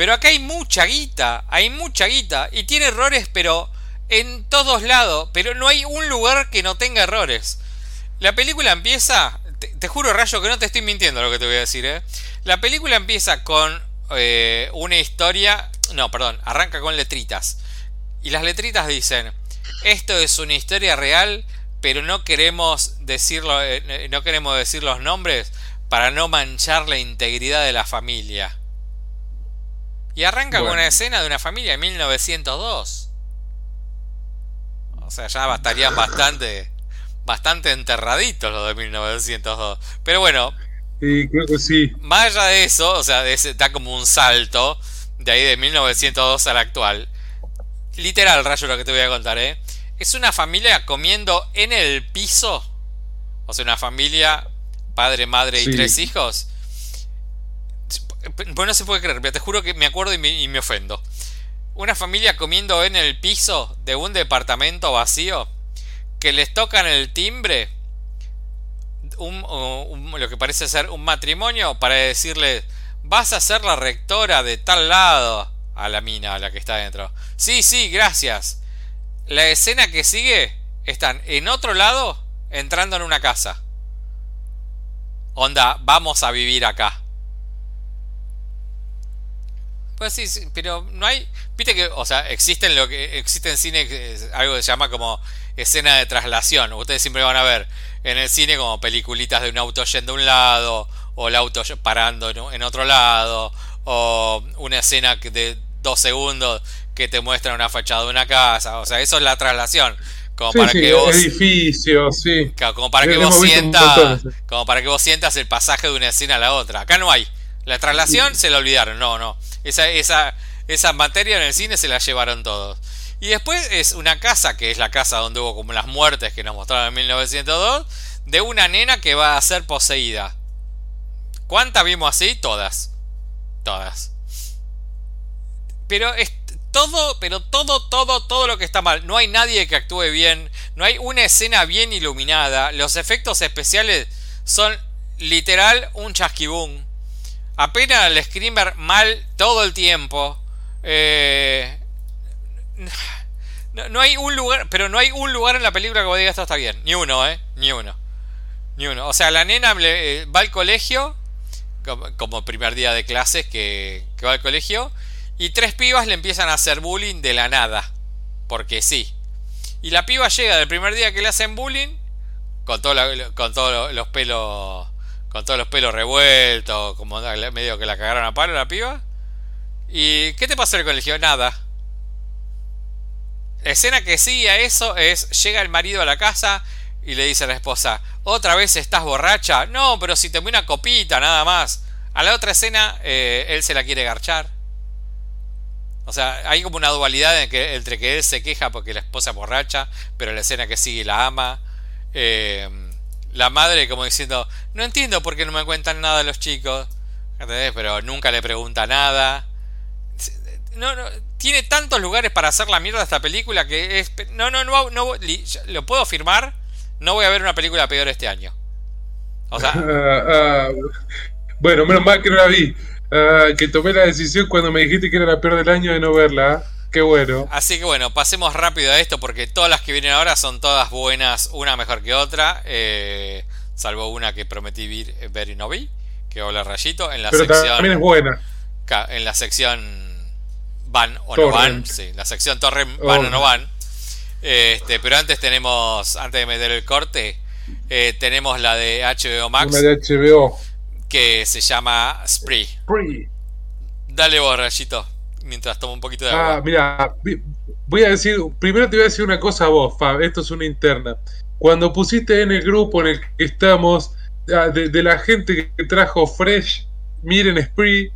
Pero acá hay mucha guita, hay mucha guita. Y tiene errores, pero en todos lados. Pero no hay un lugar que no tenga errores. La película empieza, te, juro, Rayo, que no te estoy mintiendo lo que te voy a decir, ¿eh? La película empieza con eh, una historia no, perdón, arranca con letritas. Y las letritas dicen, esto es una historia real, pero no queremos decirlo, eh, no queremos decir los nombres para no manchar la integridad de la familia. Y arranca con una escena de una familia en 1902. O sea, ya estarían bastante, bastante enterraditos los de 1902. Pero bueno. Sí, creo que sí. Más allá de eso, o sea, da como un salto de ahí de 1902 al actual. Literal, rayo, lo que te voy a contar, ¿eh? Es una familia comiendo en el piso. O sea, una familia, padre, madre y tres hijos. Pues no se puede creer, te juro que me acuerdo y me, ofendo. Una familia comiendo en el piso de un departamento vacío que les tocan el timbre lo que parece ser un matrimonio para decirle Vas a ser la rectora de tal lado. A la mina, a la que está dentro. Sí, sí, gracias. La escena que sigue están en otro lado entrando en una casa. Onda, vamos a vivir acá. Pues sí, pero no hay. Viste que, o sea, existen lo que existe en cine algo que se llama como escena de traslación. Ustedes siempre van a ver en el cine como peliculitas de un auto yendo a un lado, o el auto parando en otro lado, o una escena de dos segundos que te muestra una fachada de una casa. O sea, eso es la traslación. Como para que vos. Edificios, sí. Como para que vos sientas. Como para que vos sientas el pasaje de una escena a la otra. Acá no hay. La traslación se la olvidaron. No, no. Esa, esa, esa materia en el cine se la llevaron todos. Y después es una casa, que es la casa donde hubo como las muertes que nos mostraron en 1902, de una nena que va a ser poseída. ¿Cuántas vimos así? Todas. Todas. Pero es todo, pero todo, todo, todo lo que está mal. No hay nadie que actúe bien. No hay una escena bien iluminada. Los efectos especiales son literal un chasquibún. Apenas el screamer mal todo el tiempo. Eh, no, hay un lugar, pero no hay un lugar en la película que vos digas esto está bien. Ni uno, ¿eh? Ni uno. Ni uno. O sea, la nena eh, va al colegio, como, primer día de clases que, va al colegio, y tres pibas le empiezan a hacer bullying de la nada. Porque sí. Y la piba llega del primer día que le hacen bullying, con, todo con todos los pelos con todos los pelos revueltos, como medio que la cagaron a palo la piba. ¿Y qué te pasó en el colegio? Nada. La escena que sigue a eso es, llega el marido a la casa y le dice a la esposa, ¿otra vez estás borracha? No, pero si te una copita, nada más. A la otra escena, eh, él se la quiere garchar. O sea, hay como una dualidad entre que él se queja porque la esposa es borracha, pero la escena que sigue la ama. Eh, la madre como diciendo, no entiendo por qué no me cuentan nada los chicos. Pero nunca le pregunta nada. No, no, tiene tantos lugares para hacer la mierda esta película que es... No, no, no, no, lo puedo afirmar. No voy a ver una película peor este año. O sea... Ah, ah, bueno, menos mal que no la vi. Ah, que tomé la decisión cuando me dijiste que era la peor del año de no verla. Qué bueno. Así que bueno, pasemos rápido a esto porque todas las que vienen ahora son todas buenas, una mejor que otra, eh, salvo una que prometí ver, y no vi, que habla Rayito en la Pero sección. También es buena. En la sección van o no van, sí, la sección Torrent van o no van. Este, pero antes tenemos, antes de meter el corte, eh, tenemos la de HBO Max. Una de HBO. Que se llama Spree. Spree. Dale vos, Rayito mientras tomo un poquito de agua. Ah, mira, voy a decir, primero te voy a decir una cosa a vos, Fab, esto es una interna. Cuando pusiste en el grupo en el que estamos, ah, de, la gente que trajo Fresh, miren Spree,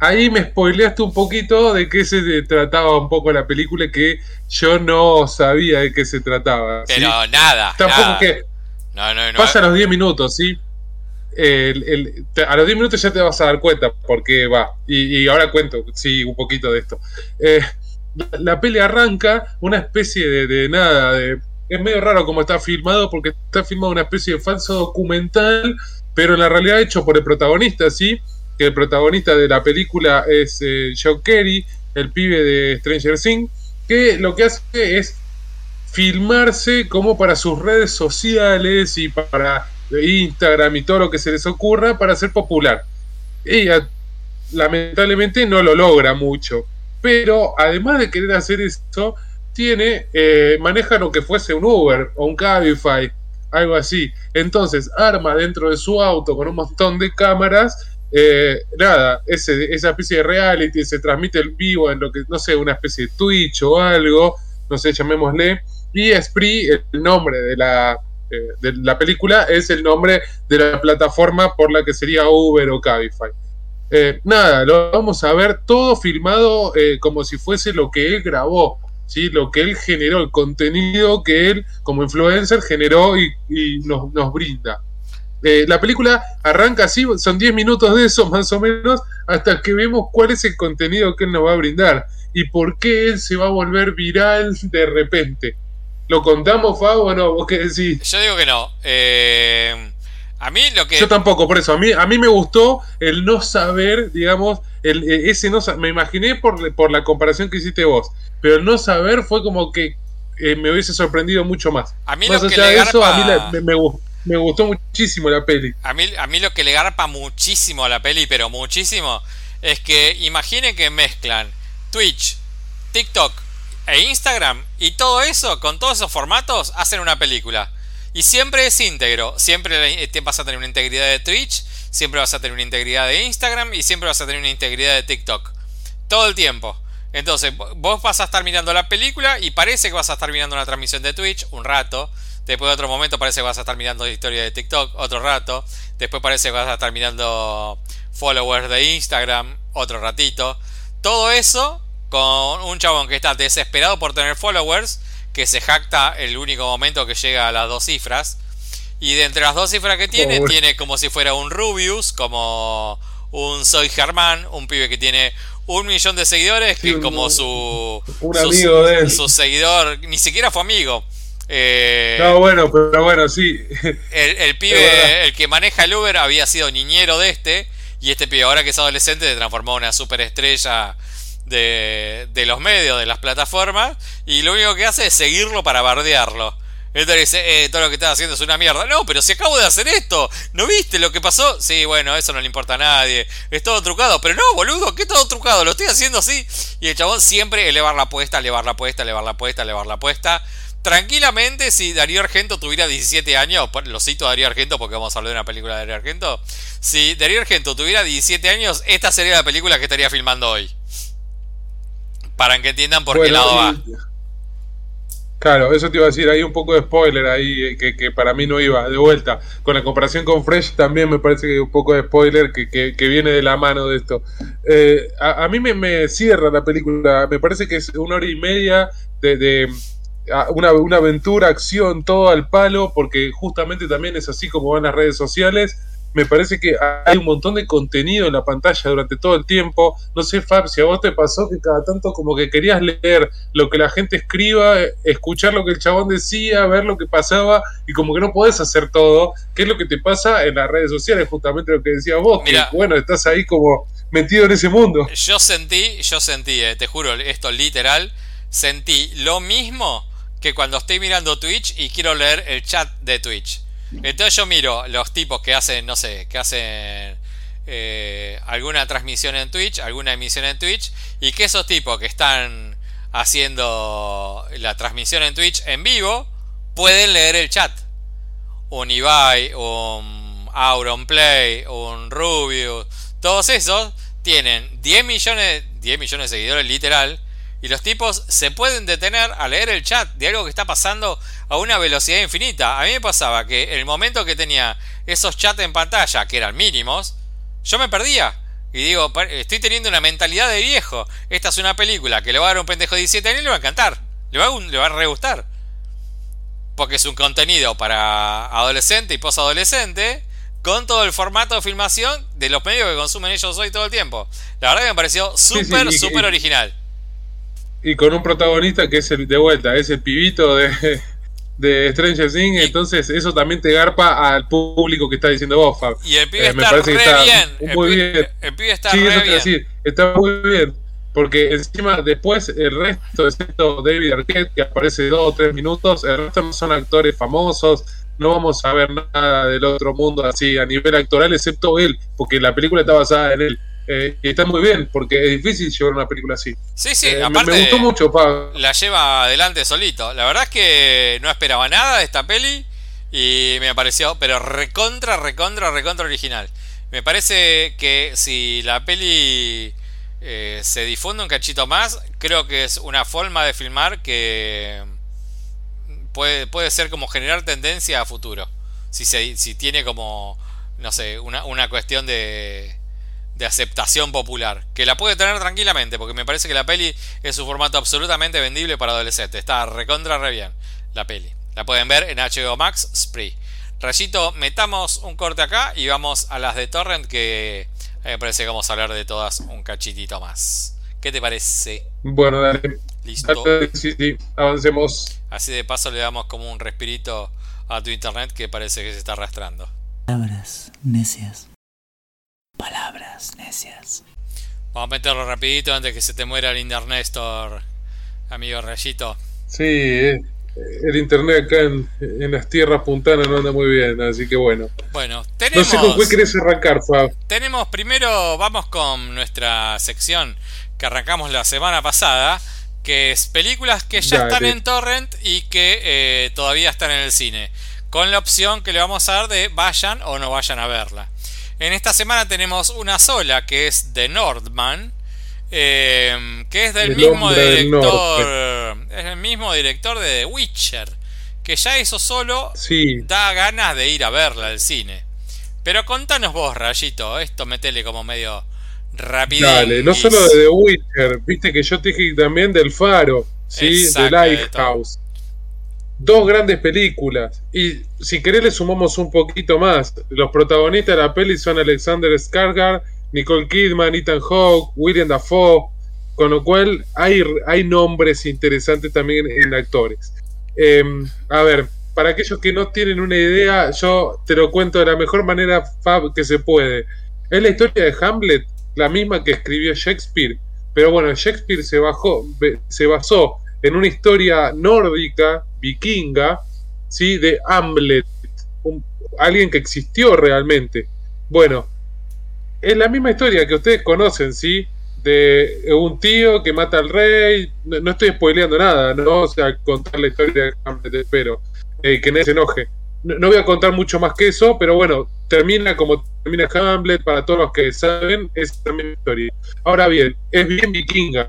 ahí me spoileaste un poquito de qué se trataba un poco la película que yo no sabía de qué se trataba. Pero nada. Tampoco que. No, no, no. Pasa los 10 minutos, ¿sí? A los 10 minutos ya te vas a dar cuenta porque va. Y, ahora cuento, sí, un poquito de esto. Eh, la, peli arranca una especie de, nada, de, es medio raro como está filmado porque está filmado una especie de falso documental, pero en la realidad hecho por el protagonista, ¿sí? Que el protagonista de la película es eh, Joe Kerry, el pibe de Stranger Things, que lo que hace es filmarse como para sus redes sociales y para Instagram y todo lo que se les ocurra para ser popular. Ella lamentablemente no lo logra mucho, pero además de querer hacer eso, tiene, eh, maneja lo que fuese un Uber o un Cabify, algo así. Entonces arma dentro de su auto con un montón de cámaras. Eh, nada, esa especie de reality se transmite en vivo en lo que, no sé, una especie de Twitch o algo, no sé, llamémosle. Y Spree, el nombre de la, de la película es el nombre de la plataforma por la que sería Uber o Cabify. Eh, nada, lo vamos a ver todo filmado eh, como si fuese lo que él grabó, ¿sí? lo que él generó, el contenido que él como influencer generó y, nos, brinda. Eh, la película arranca así, son 10 minutos de eso más o menos, hasta que vemos cuál es el contenido que él nos va a brindar y por qué él se va a volver viral de repente. ¿Lo contamos, Fabo, o no? ¿Vos qué decís? Yo digo que no. Eh, a mí lo que. Yo tampoco, por eso. A mí, a mí me gustó el no saber, digamos, el, eh, ese no Me imaginé por, por la comparación que hiciste vos, pero el no saber fue como que eh, me hubiese sorprendido mucho más. A mí lo que le garpa, a mí me, me gustó muchísimo la peli. A mí, a mí lo que le garpa muchísimo a la peli, pero muchísimo, es que imaginen que mezclan Twitch, TikTok e Instagram y todo eso, con todos esos formatos, hacen una película. Y siempre es íntegro. Siempre vas a tener una integridad de Twitch, siempre vas a tener una integridad de Instagram y siempre vas a tener una integridad de TikTok. Todo el tiempo. Entonces, vos vas a estar mirando la película y parece que vas a estar mirando una transmisión de Twitch un rato. Después de otro momento parece que vas a estar mirando historia de TikTok otro rato. Después parece que vas a estar mirando followers de Instagram otro ratito. Todo eso con un chabón que está desesperado por tener followers que se jacta el único momento que llega a las dos cifras. Y de entre las dos cifras que tiene, tiene como si fuera un Rubius, como un Soy Germán, un pibe que tiene un millón de seguidores, que como su, su, seguidor, ni siquiera fue amigo. Eh, no, bueno, pero bueno, sí. El, el pibe, el que maneja el Uber, había sido niñero de este, y este pibe ahora que es adolescente se transformó en una superestrella de, de los medios, de las plataformas, y lo único que hace es seguirlo para bardearlo. Entonces dice, eh, todo lo que estás haciendo es una mierda. No, pero si acabo de hacer esto, ¿no viste lo que pasó? Sí, bueno, eso no le importa a nadie. Es todo trucado. Pero no, boludo, ¿qué todo trucado? Lo estoy haciendo así. Y el chabón siempre elevar la apuesta, elevar la apuesta, elevar la apuesta, elevar la apuesta. Tranquilamente, si Darío Argento tuviera 17 años, lo cito a Darío Argento porque vamos a hablar de una película de Darío Argento. Si Darío Argento tuviera 17 años, esta sería la película que estaría filmando hoy. Para que entiendan por qué lado va. Claro, eso te iba a decir, hay un poco de spoiler ahí eh, que, para mí no iba de vuelta. Con la comparación con Fresh también me parece que hay un poco de spoiler que, viene de la mano de esto. Eh, a, mí me, cierra la película, me parece que es una hora y media de, una, una aventura, acción, todo al palo, porque justamente también es así como van las redes sociales me parece que hay un montón de contenido en la pantalla durante todo el tiempo. No sé, Fab, si a vos te pasó que cada tanto como que querías leer lo que la gente escriba, escuchar lo que el chabón decía, ver lo que pasaba y como que no podés hacer todo. ¿Qué es lo que te pasa en las redes sociales? Justamente lo que decías vos, que bueno, estás ahí como metido en ese mundo. Yo sentí, yo sentí, eh, te juro, esto literal, sentí lo mismo que cuando estoy mirando Twitch y quiero leer el chat de Twitch. Entonces yo miro los tipos que hacen, no sé, que hacen eh, alguna transmisión en Twitch, alguna emisión en Twitch, y que esos tipos que están haciendo la transmisión en Twitch en vivo pueden leer el chat. Un Ibai, un Auronplay, un Rubius, todos esos tienen 10 millones, 10 millones de seguidores literal y los tipos se pueden detener a leer el chat de algo que está pasando a una velocidad infinita. A mí me pasaba que en el momento que tenía esos chats en pantalla, que eran mínimos, yo me perdía. Y digo, estoy teniendo una mentalidad de viejo. Esta es una película que le va a dar un pendejo de 17 años y le va a encantar. Le va a, le va a re gustar. Porque es un contenido para adolescente y posadolescente con todo el formato de filmación de los medios que consumen ellos hoy todo el tiempo. La verdad que me pareció súper, súper original y con un protagonista que es el de vuelta, es el pibito de, de Stranger Things, entonces eso también te garpa al público que está diciendo vos, Fab. Y el pibe eh, está re bien. Muy bien. El pibe está sí, eso te Decir, está muy bien. Porque encima después el resto, excepto David Arquette, que aparece dos o tres minutos, el resto no son actores famosos, no vamos a ver nada del otro mundo así a nivel actoral, excepto él, porque la película está basada en él. Eh, y está muy bien, porque es difícil llevar una película así. Sí, sí, eh, aparte. Me, gustó mucho, La lleva adelante solito. La verdad es que no esperaba nada de esta peli. Y me pareció, pero recontra, recontra, recontra original. Me parece que si la peli eh, se difunde un cachito más, creo que es una forma de filmar que puede, puede ser como generar tendencia a futuro. Si, se, si tiene como, no sé, una, una cuestión de de aceptación popular. Que la puede tener tranquilamente, porque me parece que la peli es un formato absolutamente vendible para adolescentes. Está recontra re bien la peli. La pueden ver en HBO Max Spree. Rayito, metamos un corte acá y vamos a las de Torrent que me parece que vamos a hablar de todas un cachitito más. ¿Qué te parece? Bueno, dale. Listo. Sí, sí, avancemos. Así de paso le damos como un respirito a tu internet que parece que se está arrastrando. Palabras necias. Palabras necias. Vamos a meterlo rapidito antes que se te muera el Indernéstor, amigo Rayito. Sí, el internet acá en, en, las tierras puntanas no anda muy bien, así que bueno. Bueno, tenemos. No sé con qué querés arrancar, Fab. Tenemos primero, vamos con nuestra sección que arrancamos la semana pasada, que es películas que ya están en Torrent y que eh, todavía están en el cine, con la opción que le vamos a dar de vayan o no vayan a verla. En esta semana tenemos una sola, que es The Nordman, eh, que es del mismo director, es el mismo director de The Witcher, que ya eso solo da ganas de ir a verla al cine. Pero contanos vos, Rayito, esto metele como medio rápido. Dale, no solo de The Witcher, viste que yo te dije también del Faro, ¿sí? de Lighthouse. Dos grandes películas. Y si querés le sumamos un poquito más. Los protagonistas de la peli son Alexander Skarsgård Nicole Kidman, Ethan Hawke, William Dafoe, con lo cual hay, hay nombres interesantes también en actores. Em, a ver, para aquellos que no tienen una idea, yo te lo cuento de la mejor manera que se puede. Es la historia de Hamlet, la misma que escribió Shakespeare, pero bueno, Shakespeare se, bajó, se basó en una historia nórdica, vikinga, ¿sí? de Hamlet, alguien que existió realmente. Bueno, es la misma historia que ustedes conocen, ¿sí? De un tío que mata al rey. No, estoy spoileando nada, ¿no? O sea, contar la historia de Hamlet, espero. Eh, que nadie se enoje. No, voy a contar mucho más que eso, pero bueno, termina como termina Hamlet, para todos los que saben, es la misma historia. Ahora bien, es bien vikinga,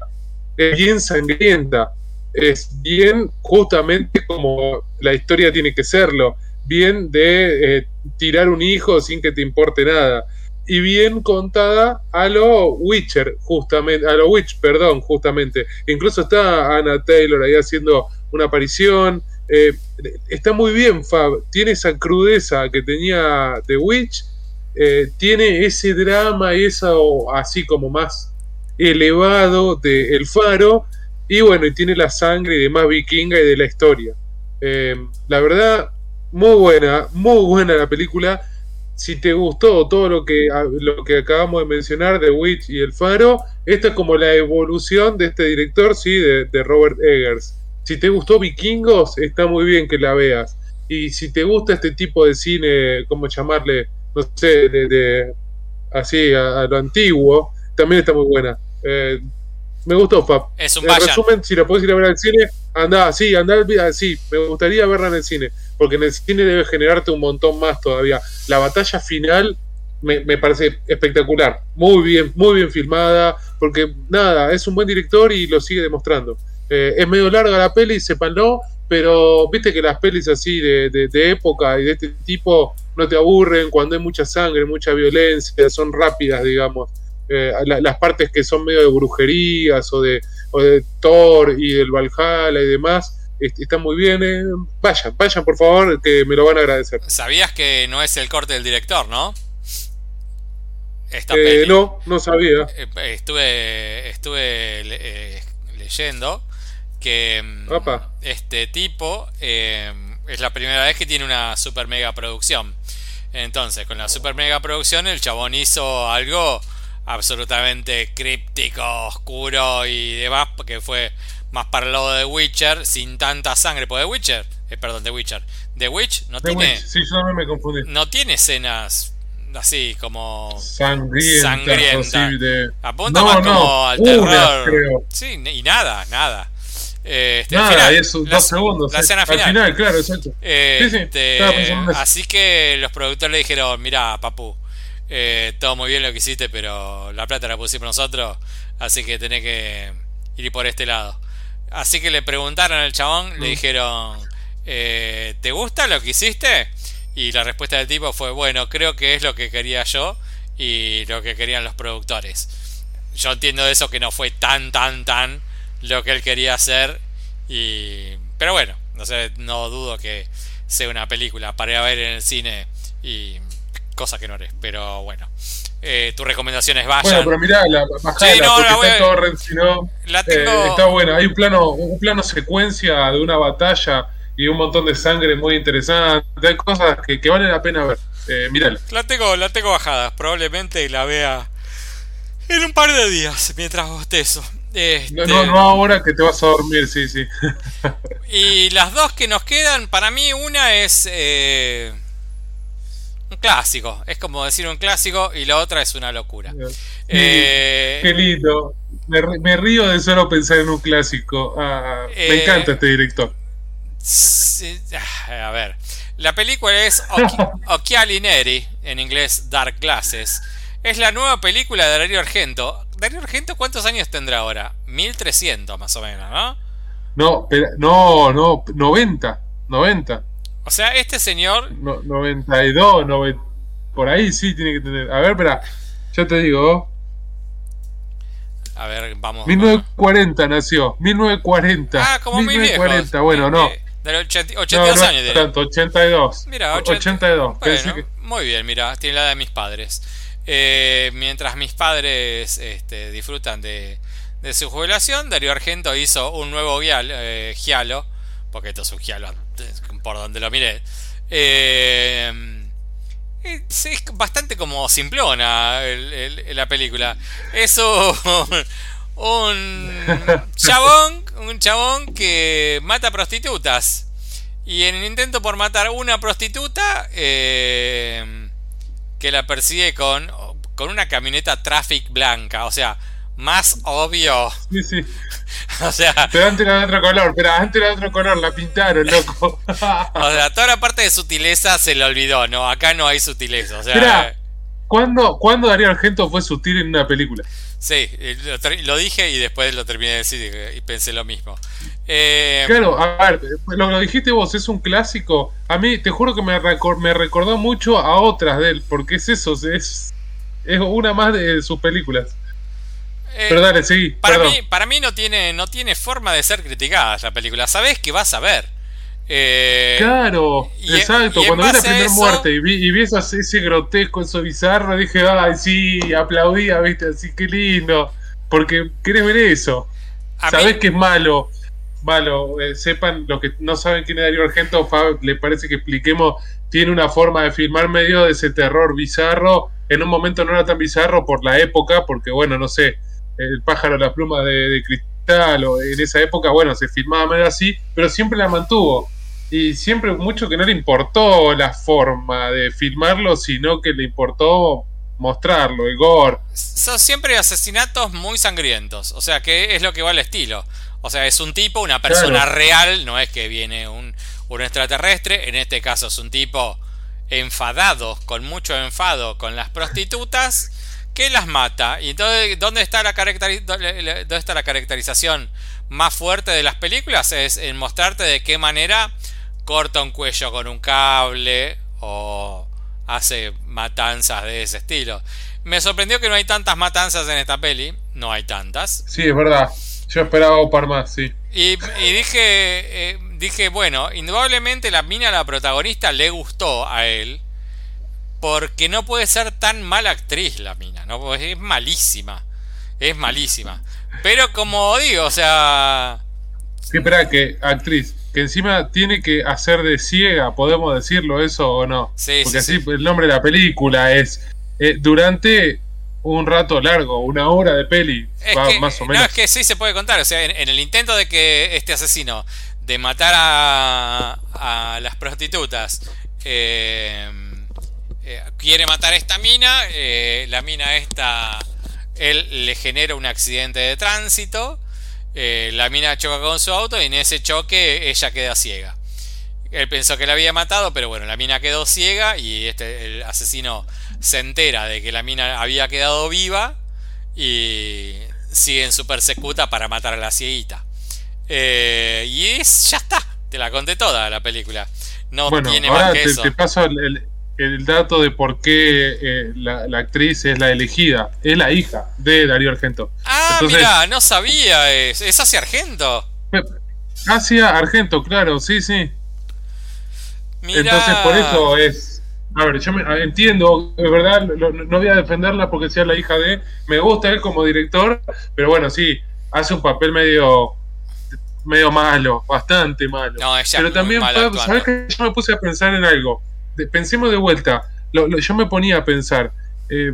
es bien sangrienta, es bien justamente como la historia tiene que serlo, bien de eh, tirar un hijo sin que te importe nada y bien contada a lo Witcher, justamente, a lo Witch, perdón, justamente. Incluso está Anna Taylor ahí haciendo una aparición. Eh, está muy bien, Fab. Tiene esa crudeza que tenía The Witch. Eh, tiene ese drama y eso así como más elevado de El Faro. Y bueno, y tiene la sangre y demás vikinga y de la historia. Eh, la verdad, muy buena, muy buena la película si te gustó todo lo que, lo que acabamos de mencionar de Witch y El Faro, esta es como la evolución de este director, sí, de, Robert Eggers. Si te gustó Vikingos, está muy bien que la veas. Y si te gusta este tipo de cine, ¿cómo llamarle? No sé, de, así, a, lo antiguo, también está muy buena. Eh, me gustó, Pap. Es un En resumen, si la podés ir a ver al cine, anda, sí, anda, sí, me gustaría verla en el cine porque en el cine debe generarte un montón más todavía. La batalla final me, parece espectacular, muy bien, muy bien filmada, porque nada, es un buen director y lo sigue demostrando. Eh, es medio larga la peli, no pero viste que las pelis así de, de, época y de este tipo no te aburren cuando hay mucha sangre, mucha violencia, son rápidas, digamos. Eh, las partes que son medio de brujerías o de, o de Thor y del Valhalla y demás, está muy bien. Eh. Vayan, vayan por favor, que me lo van a agradecer. Sabías que no es el corte del director, ¿no? Eh, no, no sabía. Eh, estuve, estuve leyendo que mm, este tipo es la primera vez que tiene una super mega producción. Entonces, con la super mega producción, el chabón hizo algo absolutamente críptico, oscuro y demás, porque fue más para el lado de Witcher, sin tanta sangre. Porque The Witcher, eh, perdón, The Witcher. The Witch no tiene. sí, yo me confundí. No tiene escenas así como. Sangrientas. Apunta más como al terror. Sí, y nada, nada. Este, nada, final, eso, dos segundos. La escena final. Al final, claro, exacto. Este, así que los productores le dijeron: Mira, papu, eh, todo muy bien lo que hiciste, pero la plata la pusimos nosotros, así que tenés que ir por este lado. Así que le preguntaron al chabón, le mm. dijeron, eh, ¿te gusta lo que hiciste? Y la respuesta del tipo fue, bueno, creo que es lo que quería yo y lo que querían los productores. Yo entiendo de eso que no fue tan, tan, tan lo que él quería hacer. Y... Pero bueno, no sé, no dudo que sea una película para ir a ver en el cine y cosa que no eres, pero bueno. Eh, tu recomendación es vaya. Bueno, pero mirá, la bajada sí, no, porque está Torrent, si no, la tengo... eh, está buena. Hay un plano, un plano secuencia de una batalla y un montón de sangre muy interesante. Hay cosas que, que valen la pena ver. Eh. La tengo, la tengo bajada, probablemente la vea en un par de días mientras bostezo. Este, No, no, no ahora que te vas a dormir, sí, sí. Y las dos que nos quedan, para mí una es eh, clásico. Es como decir un clásico y la otra es una locura. Eh, Qué lindo. Me, río de solo pensar en un clásico. Ah, Eh, me encanta este director. ah, a ver. La película es Occhi- Occhiali Neri, en inglés Dark Glasses. Es la nueva película de Darío Argento. Darío Argento, ¿cuántos años tendrá ahora? 1300 más o menos, ¿no? No, pero, no, no, 90. 90. O sea, este señor No, 92, 90. Por ahí sí tiene que tener. A ver, espera. Ya te digo. A ver, vamos. 1940 nació. 1940. Ah, como muy viejo. 1940, bueno, no. Eh, De los 80 No, 82 no años, tanto, 82. Mira, 80, 82. Pensé Bueno, que- muy bien, mira, tiene la edad de mis padres. Eh, mientras mis padres este, disfrutan de, de su jubilación, Darío Argento hizo un nuevo gial- eh, giallo, porque esto es un giallo por donde lo miré. Eh, es, bastante como simplona la película. Es un, un chabón, un chabón que mata prostitutas. Y en el intento por matar una prostituta, eh, que la persigue con, con una camioneta traffic blanca. O sea, más obvio. Sí, sí. O sea, Pero antes era de otro color. Pero antes era de otro color. La pintaron, loco. o sea, toda la parte de sutileza se le olvidó. No, acá no hay sutileza. O sea, Esperá. ¿Cuándo, ¿Cuándo Darío Argento fue sutil en una película? sí, lo, ter- lo dije y después lo terminé de decir y, pensé lo mismo. Eh, Claro, a ver, lo, lo dijiste vos, es un clásico. A mí, te juro que me, recor- me recordó mucho a otras de él, porque es eso, es, es una más de sus películas. Eh, Pero dale, seguí, Para perdón. mí, para mí no tiene, no tiene forma de ser criticada la película. Sabes que vas a ver. Eh, Claro, y exacto. y Cuando vi la primera eso- muerte y vi, y vi eso, ese grotesco, eso bizarro, dije, ay, sí, aplaudía, viste, así, qué lindo. Porque querés ver eso. a mí- Sabés que es malo. Malo, eh, sepan, los que no saben quién es Darío Argento, Fab, le parece que expliquemos, tiene una forma de filmar medio de ese terror bizarro. En un momento no era tan bizarro por la época, porque bueno, no sé, el pájaro, la pluma de, de cristal, o en esa época, bueno, se filmaba medio así, pero siempre la mantuvo. Y siempre mucho que no le importó la forma de filmarlo, sino que le importó mostrarlo, el gore. son siempre asesinatos muy sangrientos. O sea, que es lo que va al estilo. O sea, es un tipo, una persona Claro. real, no es que viene un, un extraterrestre. En este caso es un tipo enfadado, con mucho enfado con las prostitutas, que las mata. Y entonces, ¿dónde está la, dónde está la caracterización más fuerte de las películas? Es en mostrarte de qué manera corta un cuello con un cable o hace matanzas de ese estilo. Me sorprendió que no hay tantas matanzas en esta peli. No hay tantas. Sí, es verdad. Yo esperaba un par más, sí. Y, y dije, eh, dije, bueno, indudablemente la mina, la protagonista, le gustó a él. Porque no puede ser tan mala actriz la mina, ¿no? Porque es malísima. Es malísima. Pero como digo, o sea... Sí, espera, que actriz, que encima tiene que hacer de ciega, podemos decirlo eso o no. Sí, Porque sí, así sí. el nombre de la película es eh, durante un rato largo, una hora de peli, va, que, más o no, menos. es que sí se puede contar. O sea, en, en el intento de que este asesino de matar a, a las prostitutas eh, eh, quiere matar a esta mina, eh, la mina esta, él le genera un accidente de tránsito, eh, la mina choca con su auto y en ese choque ella queda ciega. Él pensó que la había matado, pero bueno, la mina quedó ciega y este, el asesino se entera de que la mina había quedado viva y sigue en su persecuta para matar a la cieguita. Y es, ya está, te la conté toda la película. No bueno, tiene ahora más que te, eso. te paso el, el- el dato de por qué eh, la, la actriz es la elegida. Es la hija de Darío Argento. Ah, mira, no sabía, es, es hacia Argento. Asia Argento, claro, sí, sí. Mira. Entonces por eso es. A ver, yo me, entiendo, de verdad, lo- no voy a defenderla porque sea la hija de. Me gusta él como director, pero bueno, sí, hace un papel medio. medio malo, bastante malo. No, pero también. ¿sabes que Yo me puse a pensar en algo. De- pensemos de vuelta. Lo- lo- yo me ponía a pensar. eh,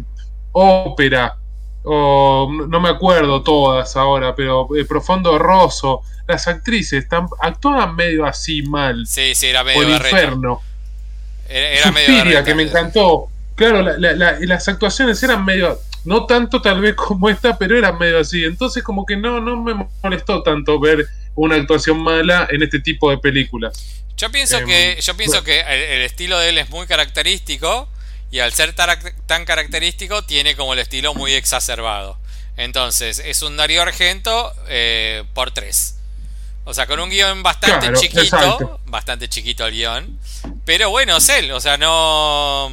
ópera. o no no me acuerdo todas ahora, pero eh, Profundo Rosso, las actrices están, actúan medio así mal. Sí, sí, era O medio el infierno. Era, era medio que me encantó. Claro, la- la- la- y las actuaciones eran medio, no tanto tal vez como esta, pero eran medio así. Entonces como que no, no me molestó tanto ver una actuación mala en este tipo de películas. Yo pienso Em, que yo pienso bueno. que el, el estilo de él es muy característico y al ser tan característico tiene como el estilo muy exacerbado. Entonces es un Darío Argento eh, por tres. O sea, con un guion bastante Claro, chiquito, exacto. bastante chiquito el guion. Pero bueno, es él, o sea, no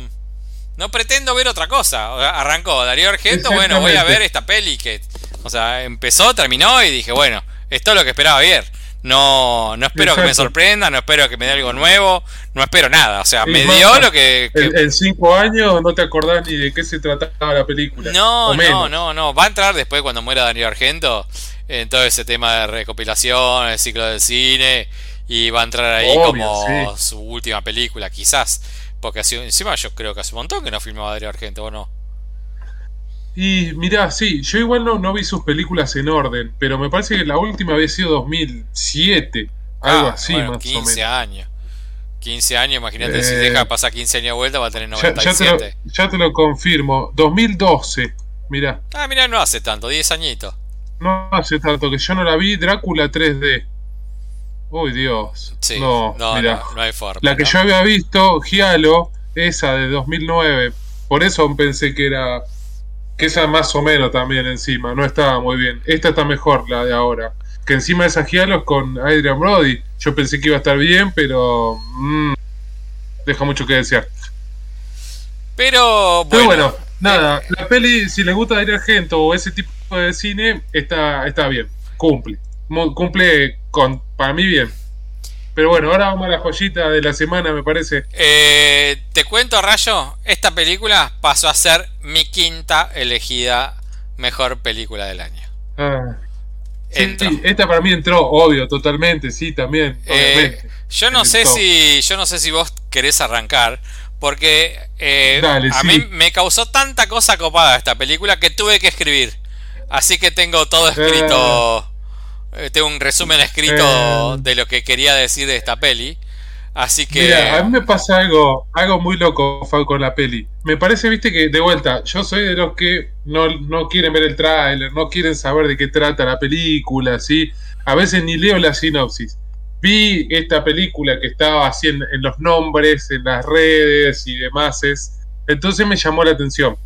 no pretendo ver otra cosa. Arrancó Darío Argento, bueno, voy a ver esta peli que o sea, empezó, terminó y dije, bueno, esto es lo que esperaba ver. No, no espero que me sorprenda, no espero que me dé algo nuevo, no espero nada. O sea, Y me más, dio lo que. que- En, en cinco años no te acordás ni de qué se trataba la película. no, no, no, no. Va a entrar después cuando muera Darío Argento en todo ese tema de recopilación, el ciclo del cine. Y va a entrar ahí Obvio, como sí. su última película, quizás. Porque así, encima yo creo que hace un montón que no filmaba Darío Argento, ¿o no? Y mirá, sí, yo igual no, no vi sus películas en orden, pero me parece que la última había sido 2007, algo Ah, así bueno, más o 15 menos. años. 15 años, imagínate, si Eh, deja pasar 15 años de vuelta va a tener Ya, ya te 97. lo, ya te lo confirmo, 2012, mirá, Ah, mira, no hace tanto, 10 añitos. no hace tanto que yo no la vi, Drácula 3D. Uy, Dios. Sí, no, no, mirá. no, no hay forma. La que yo había visto, Giallo, esa de 2009. Por eso pensé que era. Que esa más o menos también encima. No estaba muy bien. Esta está mejor, la de ahora. Que encima esa Giallo es con Adrian Brody. Yo pensé que iba a estar bien, pero. mm, deja mucho que desear. Pero bueno, Pero bueno, eh, nada. La peli, si les gusta Darío Argento o ese tipo de cine, está, está bien. Cumple. Cumple con, para mí bien. Pero bueno, ahora vamos a la joyita de la semana, me parece. eh, te cuento, Rayo, esta película pasó a ser mi quinta elegida mejor película del año. Ah. Sí, esta para mí entró, obvio, totalmente, sí, también. Eh, yo no sé top. si yo no sé si vos querés arrancar porque eh, Dale, a sí. mí me causó tanta cosa copada esta película que tuve que escribir así que tengo todo escrito tengo un resumen escrito Eh. de lo que quería decir de esta peli así que Mira, a mí me pasa algo, algo muy loco Fau, con la peli. Me parece, viste, que de vuelta, yo soy de los que no, no quieren ver el tráiler, no quieren saber de qué trata la película, ¿sí? A veces ni leo la sinopsis. Vi esta película que estaba así en, en los nombres, en las redes y demás, es, entonces me llamó la atención.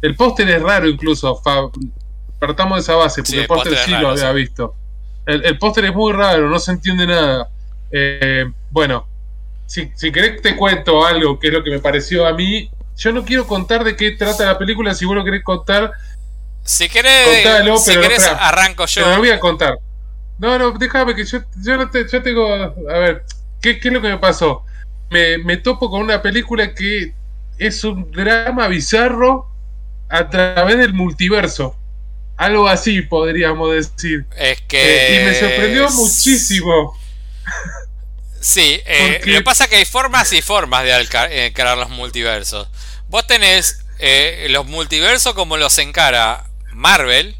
El póster es raro incluso, Fab. Partamos de esa base, porque Sí, el póster sí raro, lo había sí. visto. El, el póster es muy raro, no se entiende nada. Eh, bueno, si, si querés te cuento algo que es lo que me pareció a mí. Yo no quiero contar de qué trata la película, si vos lo querés contar, si querés Contalo, si pero querés espera, arranco yo pero lo voy a contar. No, no, déjame que yo, yo, no te- yo tengo... A ver, ¿qué, qué es lo que me pasó? Me, me topo con una película que es un drama bizarro a través del multiverso. Algo así podríamos decir. es que Eh, y me sorprendió muchísimo. Sí, eh, Porque- lo que pasa es que hay formas y formas de alca- eh, encarar los multiversos. Vos tenés eh, los multiversos como los encara Marvel.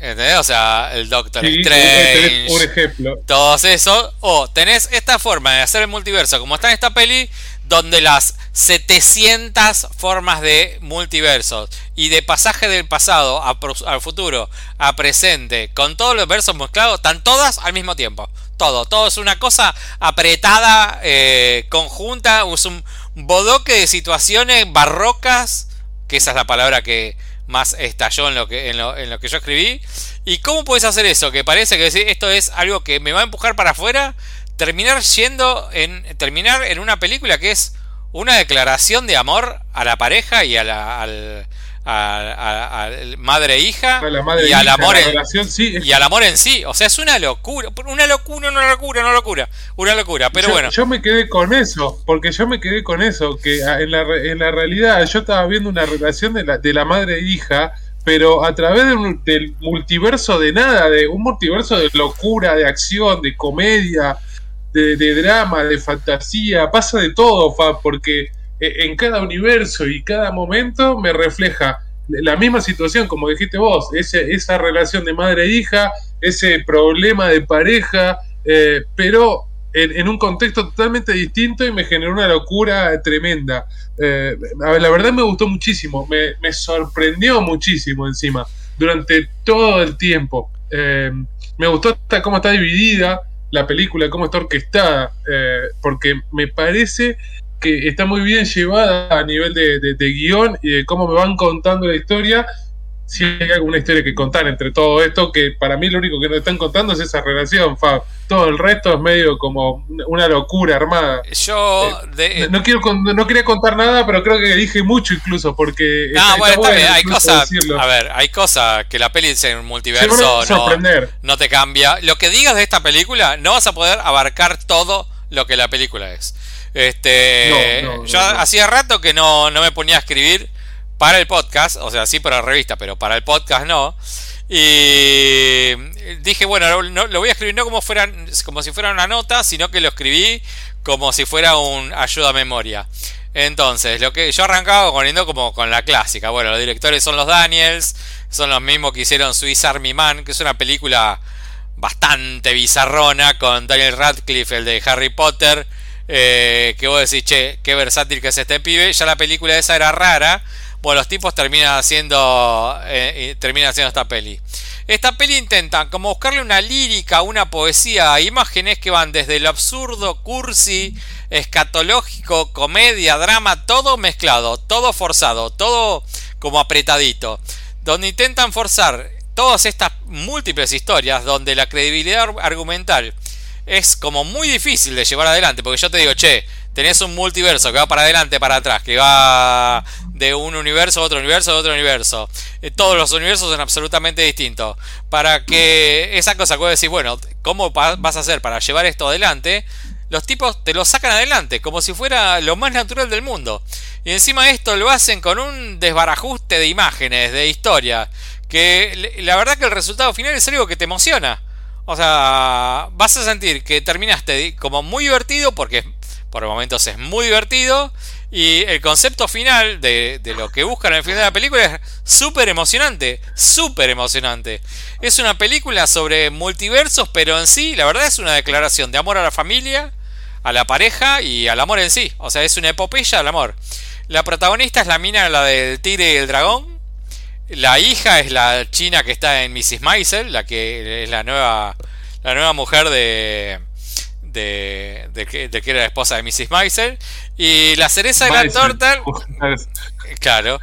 ¿Entendés? O sea, el Doctor Sí, Strange. un ejemplo. Todos esos. O tenés esta forma de hacer el multiverso, como está en esta peli, donde las 700 formas de multiversos y de pasaje del pasado al futuro, a presente, con todos los versos mezclados, están todas al mismo tiempo. Todo, todo es una cosa apretada, eh, conjunta, es un bodoque de situaciones barrocas, que esa es la palabra que más estalló en lo que, en lo, en lo que yo escribí. ¿Y cómo puedes hacer eso? Que parece que esto es algo que me va a empujar para afuera, terminar yendo en, terminar en una película que es una declaración de amor a la pareja y a la al, a- a- al madre e hija A la madre y al hija, amor en, relación, sí, y al amor en sí. O sea, es una locura, una locura, una locura, una locura, una locura. Pero yo, bueno, yo me quedé con eso, porque yo me quedé con eso, que ah, en la, en la realidad yo estaba viendo una relación de la, de la madre e hija, pero a través de un- del multiverso de nada, de un multiverso de locura, de acción, de comedia, de, drama, de fantasía, pasa de todo, Fa, porque eh, en cada universo y cada momento me refleja la misma situación, como dijiste vos, esa relación de madre-hija, e ese problema de pareja, eh, pero en, un contexto totalmente distinto y me generó una locura tremenda. Eh, la verdad me gustó muchísimo, me, me, sorprendió muchísimo encima, durante todo el tiempo. Me gustó hasta cómo está dividida la película, cómo está orquestada, porque me parece que está muy bien llevada a nivel de, de, guion y de cómo me van contando la historia. Si hay alguna historia que contar entre todo esto, que para mí lo único que nos están contando es esa relación, Fab. Todo el resto es medio como una locura armada. Yo eh, no quiero no quería contar nada, pero creo que dije mucho incluso porque no, bueno, está, bien, hay cosas, a ver, hay cosas que la peli en un multiverso no, no te cambia. Lo que digas de esta película no vas a poder abarcar todo lo que la película es. Este, yo hacía rato que no, me ponía a escribir para el podcast, o sea, sí para la revista, pero para el podcast no. Y dije, bueno, lo voy a escribir no como, fuera, como si fuera una nota, sino que lo escribí como si fuera un ayuda a memoria. Entonces, lo que yo arrancaba poniendo como con la clásica. Bueno, los directores son los Daniels, son los mismos que hicieron Swiss Army Man, que es una película bastante bizarrona con Daniel Radcliffe, el de Harry Potter, eh, que vos decís, che, qué versátil que es este pibe. Ya la película esa era rara. Bueno, los tipos terminan haciendo, eh, terminan haciendo esta peli. Esta peli intenta como buscarle una lírica, una poesía, imágenes que van desde lo absurdo, cursi, escatológico, comedia, drama, todo mezclado, todo forzado, todo como apretadito. Donde intentan forzar todas estas múltiples historias, donde la credibilidad argumental es como muy difícil de llevar adelante. Porque yo te digo, che, tenés un multiverso que va para adelante, para atrás, que va de un universo a otro universo, a otro universo. Eh, todos los universos son absolutamente distintos. Para que esa cosa pueda decir, bueno, ¿cómo vas a hacer para llevar esto adelante? Los tipos te lo sacan adelante, como si fuera lo más natural del mundo. Y encima esto lo hacen con un desbarajuste de imágenes, de historia. Que la verdad que el resultado final es algo que te emociona. O sea, vas a sentir que terminaste como muy divertido, porque por momentos es muy divertido. Y el concepto final de, lo que buscan al final de la película es súper emocionante, súper emocionante. Es una película sobre multiversos, pero en sí, la verdad es una declaración de amor a la familia, a la pareja y al amor en sí. O sea, es una epopeya del amor. La protagonista es la mina, la del tigre y el dragón. La hija es la china que está en Mrs. Maisel, la que es la nueva, la nueva mujer de, de, de, que, de que era la esposa de Mrs. Maisel. Y la cereza de la torta. Claro.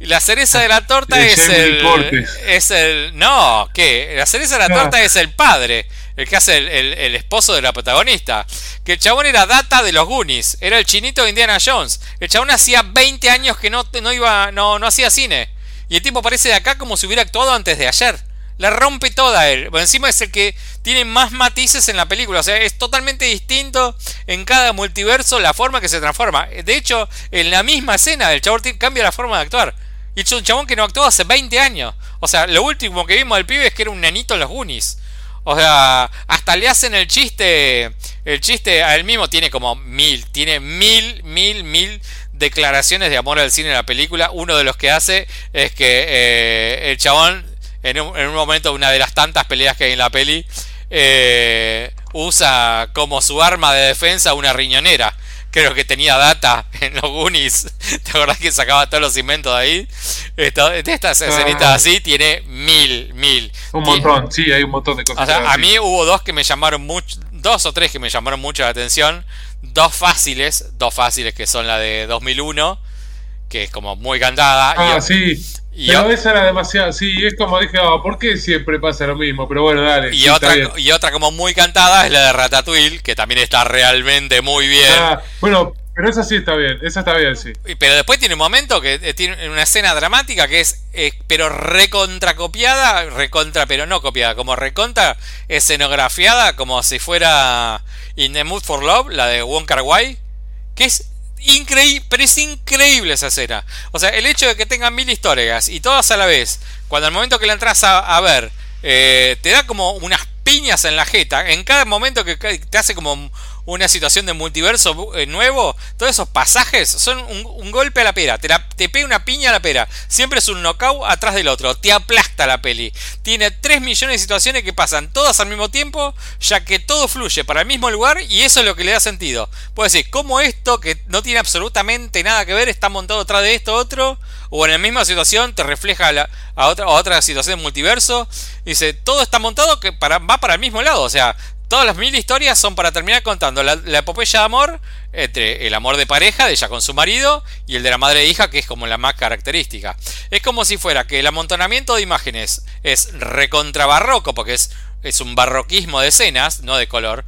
La cereza de la torta es el, es el. No, ¿qué? La cereza de la torta es el padre, el que hace el, esposo de la protagonista. Que el chabón era data de los Goonies, era el chinito de Indiana Jones. El chabón hacía 20 años que no, no iba, no, no hacía cine. Y el tipo aparece de acá como si hubiera actuado antes de ayer. La rompe toda él. encima es el que tiene más matices en la película. O sea, es totalmente distinto en cada multiverso la forma que se transforma. De hecho, en la misma escena el chabón cambia la forma de actuar. Y es un chabón que no actuó hace 20 años. O sea, lo último que vimos del pibe es que era un nenito en los Goonies. O sea, hasta le hacen el chiste. El chiste a él mismo tiene como mil. Tiene mil, mil, mil declaraciones de amor al cine en la película. Uno de los que hace es que eh, el chabón, en un, en un, momento, una de las tantas peleas que hay en la peli, eh, usa como su arma de defensa una riñonera. Creo que tenía data en los Goonies. ¿Te acordás que sacaba todos los inventos de ahí? de estas escenitas así tiene mil, mil. Un montón, sí, hay un montón de cosas. a mí hubo dos que me llamaron mucho, dos o tres que me llamaron mucho la atención dos fáciles, dos fáciles que son la de 2001, que es como muy cantada. Ah, sí. Y pero esa era demasiado, sí, es como dije, oh, ¿por qué siempre pasa lo mismo? Pero bueno, dale. Y, otra, y otra como muy cantada es la de Ratatouille, que también está realmente muy bien. Ah, bueno, pero esa sí está bien, esa está bien, sí. Pero después tiene un momento que eh, tiene una escena dramática que es, eh, pero recontra copiada, recontra pero no copiada, como recontra escenografiada, como si fuera In the Mood for Love, la de Wong Kar Wai, que es increíble, pero es increíble esa escena. O sea, el hecho de que tengan mil historias y todas a la vez, cuando al momento que la entras a, ver, eh, te da como unas piñas en la jeta, en cada momento que te hace como una situación de multiverso eh, nuevo, todos esos pasajes son un, golpe a la pera, te, te pega una piña a la pera, siempre es un knockout atrás del otro, te aplasta la peli. Tiene 3 millones de situaciones que pasan todas al mismo tiempo, ya que todo fluye para el mismo lugar y eso es lo que le da sentido. Puedes decir, ¿cómo esto que no tiene absolutamente nada que ver está montado atrás de esto otro? O en la misma situación te refleja a, otra, a otra situación de multiverso. Dice, todo está montado que para, va para el mismo lado, o sea, Todas las mil historias son para terminar contando la, epopeya de amor entre el amor de pareja de ella con su marido y el de la madre e hija, que es como la más característica. Es como si fuera que el amontonamiento de imágenes es recontrabarroco, porque es, es un barroquismo de escenas, no de color,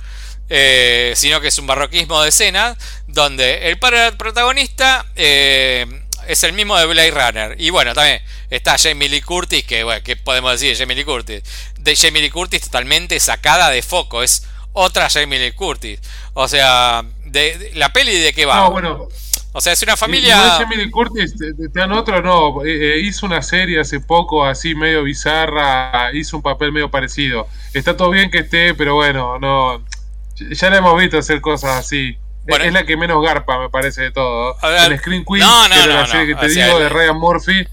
eh, sino que es un barroquismo de escenas, donde el protagonista eh, es el mismo de Blade Runner. Y bueno, también está Jamie Lee Curtis, que bueno, ¿qué podemos decir de Jamie Lee Curtis? De Jamie Lee Curtis totalmente sacada de foco, es otra Jamie Lee Curtis. O sea, de, la peli de qué va. No, bueno. O sea, es una familia. Jamie Lee Curtis, te, dan otro, no. Eh, eh, hizo una serie hace poco, así medio bizarra. Hizo un papel medio parecido. Está todo bien que esté, pero bueno, no. Ya la hemos visto hacer cosas así es la que menos garpa, me parece, de todo. el Screen Queen, la serie que te digo, de Ryan Murphy,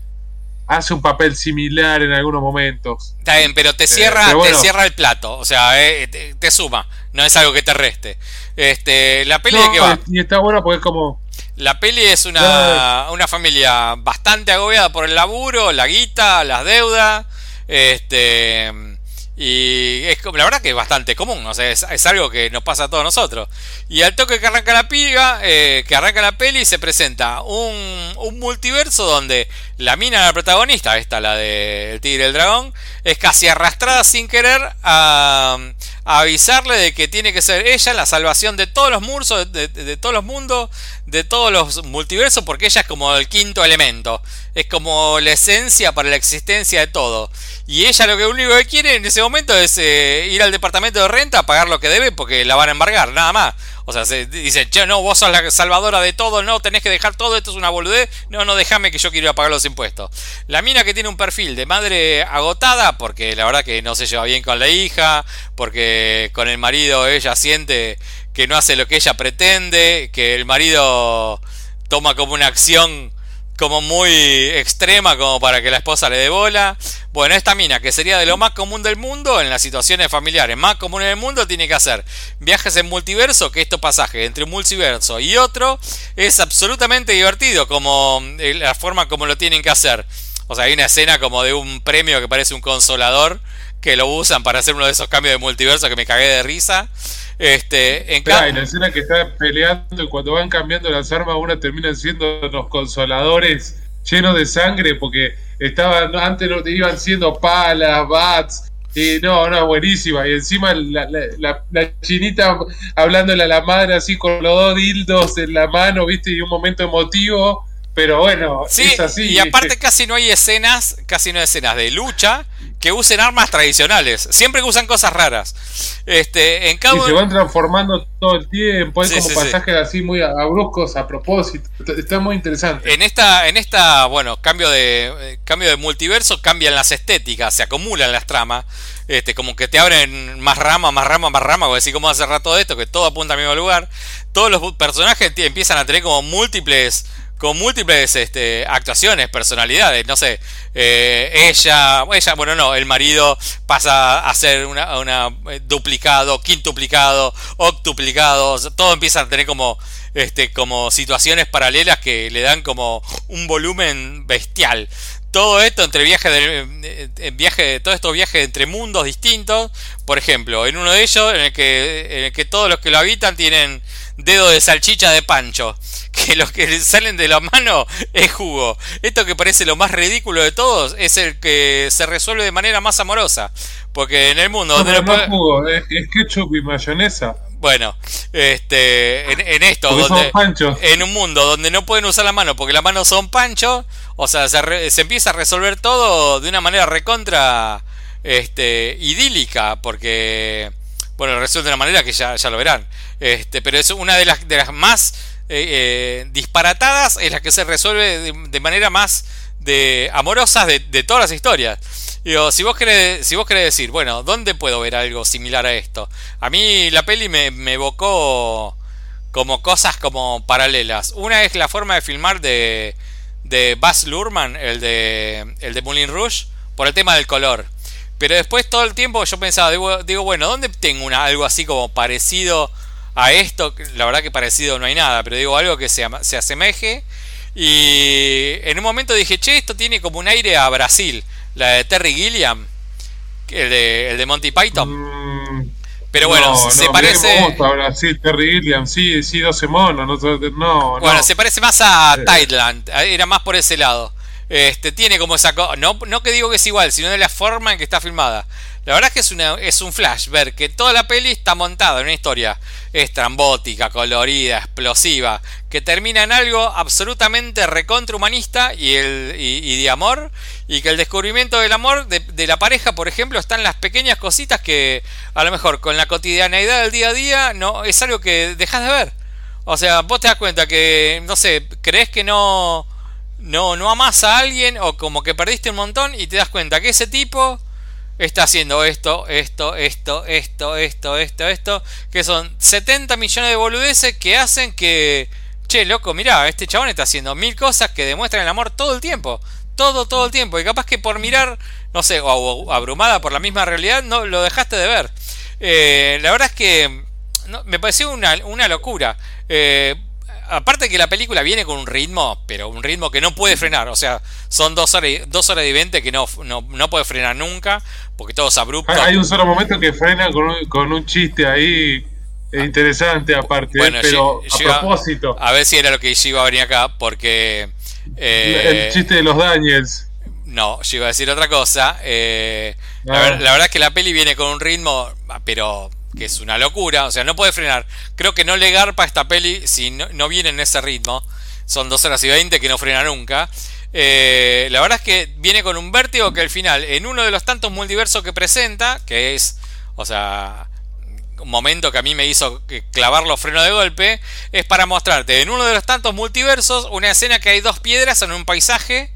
hace un papel similar en algunos momentos. Está bien, pero te eh, cierra, te cierra el plato, o sea, eh, te, suma, no es algo que te reste. Este, la peli de qué va. Y está bueno porque es como. La peli es una, una familia bastante agobiada por el laburo, la guita, las deudas. Este y es la verdad que es bastante común, o sea, es, algo que nos pasa a todos nosotros. Y al toque que arranca la piga, eh, que arranca la peli, se presenta un, un multiverso donde la mina, la protagonista, esta, la de El Tigre y el Dragón, es casi arrastrada sin querer a, avisarle de que tiene que ser ella la salvación de todos los mursos, de, todos los mundos, de todos los multiversos, porque ella es como el quinto elemento, es como la esencia para la existencia de todo. Y ella lo que único que quiere en ese momento es eh, ir al departamento de renta a pagar lo que debe porque la van a embargar, nada más. O sea, se dice, che, no, vos sos la salvadora de todo, no, tenés que dejar todo, esto es una boludez, no, no, déjame que yo quiero ir a pagar los impuestos. La mina que tiene un perfil de madre agotada, porque la verdad que no se lleva bien con la hija, porque con el marido ella siente que no hace lo que ella pretende, que el marido toma como una acción como muy extrema como para que la esposa le dé bola. Bueno, esta mina, que sería de lo más común del mundo, en las situaciones familiares más comunes del mundo, tiene que hacer viajes en multiverso, que estos pasajes entre un multiverso y otro es absolutamente divertido, como eh, la forma como lo tienen que hacer. O sea, hay una escena como de un premio que parece un consolador, que lo usan para hacer uno de esos cambios de multiverso que me cagué de risa. Este, en y la escena que está peleando y cuando van cambiando las armas, una terminan siendo los consoladores llenos de sangre porque estaban antes no iban siendo palas, bats. Y no, no, buenísima. Y encima la, la, chinita hablándole a la madre así con los dos dildos en la mano, ¿viste? Y un momento emotivo. Pero bueno, es así. Y aparte casi no hay escenas, casi no hay escenas de lucha que usen armas tradicionales. Siempre que usan cosas raras. Este, en Y se van transformando todo el tiempo. Hay como pasajes así muy bruscos a propósito. Está muy interesante. En esta, en esta, bueno, cambio de eh, cambio de multiverso, cambian las estéticas, se acumulan las tramas. Este, como que te abren más rama, más rama, más rama, como decir cómo hacer todo esto, que todo apunta al mismo lugar. Todos los personajes empiezan a tener como múltiples con múltiples este, actuaciones, personalidades, no sé, eh, ella, ella, bueno, no, el marido pasa a ser una, una eh, duplicado, quintuplicado, octuplicado, todo empieza a tener como, este, como situaciones paralelas que le dan como un volumen bestial. Todo esto entre viajes de, eh, viaje, todos estos viajes entre mundos distintos, por ejemplo, en uno de ellos en el que, en el que todos los que lo habitan tienen dedo de salchicha de pancho. Que los que salen de la mano es jugo. Esto que parece lo más ridículo de todos es el que se resuelve de manera más amorosa. Porque en el mundo... No, no es jugo, es, ketchup y mayonesa. Bueno, este, en, esto, donde, en un mundo donde no pueden usar la mano porque las manos son pancho, o sea, se, se empieza a resolver todo de una manera recontra este, idílica, porque bueno, resuelve de una manera que ya, ya lo verán. Este, pero es una de las, de las más eh, eh, disparatadas, es la que se resuelve de, manera más de amorosas de, todas las historias. Digo, si vos querés, si vos querés decir, bueno, ¿dónde puedo ver algo similar a esto? A mí la peli me, me evocó como cosas como paralelas. Una es la forma de filmar de, de Baz Luhrmann, el de, el de Moulin Rouge, por el tema del color. Pero después todo el tiempo yo pensaba, digo, digo bueno, ¿dónde tengo una, algo así como parecido a esto? La verdad que parecido no hay nada, pero digo algo que se, se asemeje. Y en un momento dije, che, esto tiene como un aire a Brasil, la de Terry Gilliam, el de, el de Monty Python. Mm, Pero bueno, no, se no, parece... Brasil, Terry Gilliam, sí, sí, 12 monos, no, no, Bueno, no. se parece más a. Thailand, era más por ese lado. Este, tiene como esa no, no que digo que es igual, sino de la forma en que está filmada. La verdad es que es, una, es un flash ver que toda la peli está montada en una historia estrambótica, colorida, explosiva, que termina en algo absolutamente recontrahumanista y, y, de amor, y que el descubrimiento del amor de, de la pareja, por ejemplo, está en las pequeñas cositas que a lo mejor con la cotidianeidad del día a día no es algo que dejas de ver. O sea, vos te das cuenta que, no sé, crees que no, no, no amas a alguien o como que perdiste un montón y te das cuenta que ese tipo está haciendo esto, esto, esto, esto, esto, esto, esto, que son 70 millones de boludeces que hacen que, che, loco, mirá, este chabón está haciendo mil cosas que demuestran el amor todo el tiempo, todo, todo el tiempo, y capaz que por mirar, no sé, o, abrumada por la misma realidad, no lo dejaste de ver. Eh, la verdad es que me pareció una, una locura. Eh, aparte que la película viene con un ritmo, pero un ritmo que no puede frenar. O sea, son dos horas y, dos horas y veinte que no, no, no puede frenar nunca, porque todo es abrupto. Hay, hay un solo momento que frena con un, con un chiste ahí eh, interesante aparte, Bueno, eh, pero a propósito. A ver si era lo que yo iba a venir acá, porque... eh, el chiste de los Daniels. No, yo iba a decir otra cosa. eh, la, Ah. la verdad es que la peli viene con un ritmo, ah, pero que es una locura. O sea, no puede frenar. Creo que no le garpa esta peli si no, no viene en ese ritmo. Son 2 horas y 20 que no frena nunca. Eh, la verdad es que viene con un vértigo que al final, en uno de los tantos multiversos que presenta, que es, o sea, un momento que a mí me hizo clavar los frenos de golpe, es para mostrarte en uno de los tantos multiversos una escena que hay dos piedras en un paisaje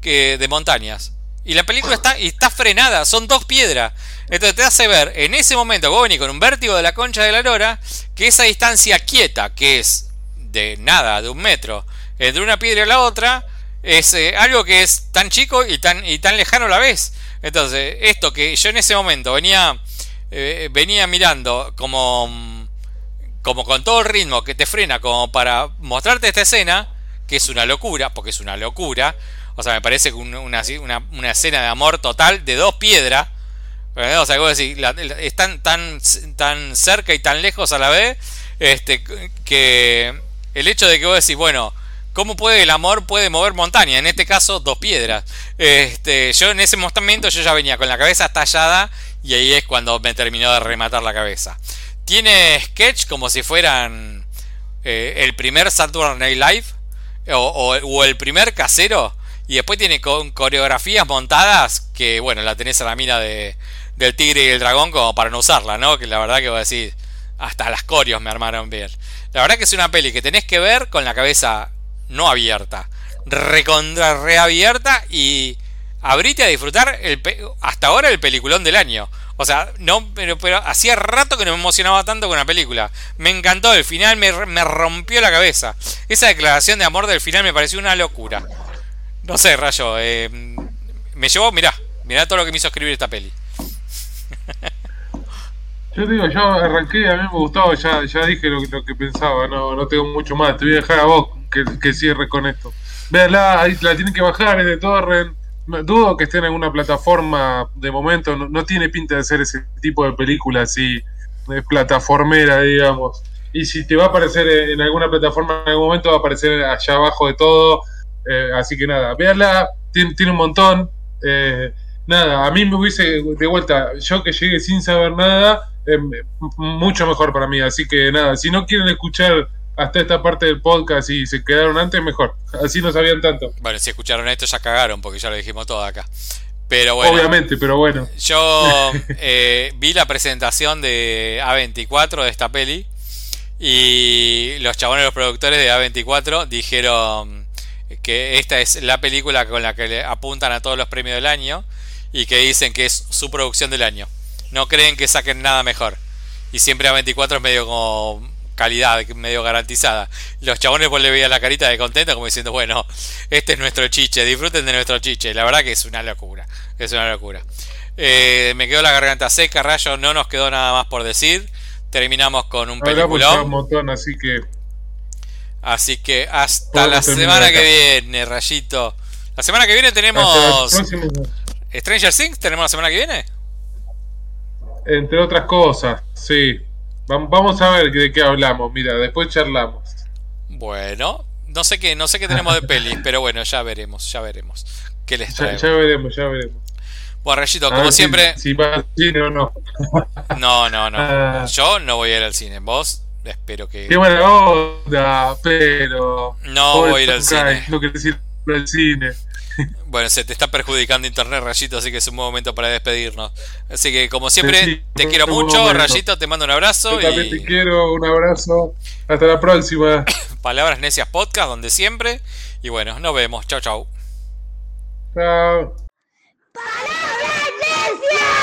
que de montañas. Y la película está, y está frenada, son dos piedras. Entonces te hace ver en ese momento vos venís con un vértigo de la concha de la lora, que esa distancia quieta, que es de nada, de un metro, entre una piedra y la otra, es eh, algo que es tan chico y tan, y tan lejano a la vez. Entonces, esto que yo en ese momento venía, eh, venía mirando como, como con todo el ritmo que te frena, como para mostrarte esta escena, que es una locura, porque es una locura. O sea, me parece que un- una, una, una escena de amor total de dos piedras. O sea, decís, la- están tan, tan cerca y tan lejos a la vez, este, que el hecho de que vos decís, bueno, ¿cómo puede el amor puede mover montaña? En este caso, dos piedras. Este, yo en ese momento yo ya venía con la cabeza estallada y ahí es cuando me terminó de rematar la cabeza. Tiene sketch como si fueran eh, el primer Saturday Night Live o- o el primer casero y después tiene con coreografías montadas que bueno la tenés a la mina de, del tigre y el dragón como para no usarla no que la verdad que voy a decir hasta las coreos me armaron bien la verdad que es una peli que tenés que ver con la cabeza no abierta recontra reabierta y abrite a disfrutar el hasta ahora el peliculón del año o sea, no, pero, pero hacía rato que no me emocionaba tanto con una película. Me encantó, el final me, me rompió la cabeza. Esa declaración de amor del final me pareció una locura. No sé, Rayo, eh, me llevó, mirá, mirá todo lo que me hizo escribir esta peli. Yo digo, yo arranqué, a mí me gustó, ya, ya dije lo, que pensaba, no, no tengo mucho más, te voy a dejar a vos que, que cierres con esto. Véanla, ahí la tienen que bajar, es de Torrent. Dudo que esté en alguna plataforma de momento, no, no tiene pinta de ser ese tipo de película así, eh, plataformera, digamos. Y si te va a aparecer en alguna plataforma en algún momento, va a aparecer allá abajo de todo. Eh, así que nada, véanla, tiene, tiene un montón. eh, nada, a mí me hubiese, de vuelta, yo que llegué sin saber nada, eh, mucho mejor para mí. Así que nada, si no quieren escuchar hasta esta parte del podcast y se quedaron antes, mejor. Así no sabían tanto. Bueno, si escucharon esto ya cagaron porque ya lo dijimos todo acá. Pero bueno, Obviamente, pero bueno. yo eh, vi la presentación de A24 de esta peli y los chabones, los productores de A24 dijeron que esta es la película con la que le apuntan a todos los premios del año y que dicen que es su producción del año. No creen que saquen nada mejor. Y siempre a 24 es medio como calidad, medio garantizada. Los chabones vos le veías la carita de contento como diciendo, bueno, este es nuestro chiche, disfruten de nuestro chiche. La verdad que es una locura, es una locura. Eh, me quedó la garganta seca, Rayo, no nos quedó nada más por decir. Terminamos con un película. un montón, así que... Así que hasta la semana que viene, Rayito. La semana que viene tenemos... Stranger Things, ¿tenemos la semana que viene? Entre otras cosas, sí. Vamos a ver de qué hablamos. Mira, después charlamos. Bueno, no sé qué, no sé qué tenemos de peli, pero bueno, ya veremos, ya veremos. ¿Qué les Ya, veremos, ya veremos. Bueno, Rayito, como siempre. Si, va al cine o no. No, no, no. Ah. Yo no voy a ir al cine. Vos, Espero que. Qué buena onda, pero. No voy a ir al cine. No querés ir al cine. Bueno, se te está perjudicando internet, Rayito, así que es un buen momento para despedirnos. Así que, como siempre, te quiero mucho. Rayito, te mando un abrazo. Yo también te quiero, un abrazo. Hasta la próxima. Palabras Necias Podcast, donde siempre. Y bueno, nos vemos. Chau, chau. Chao. ¡Palabras Necias!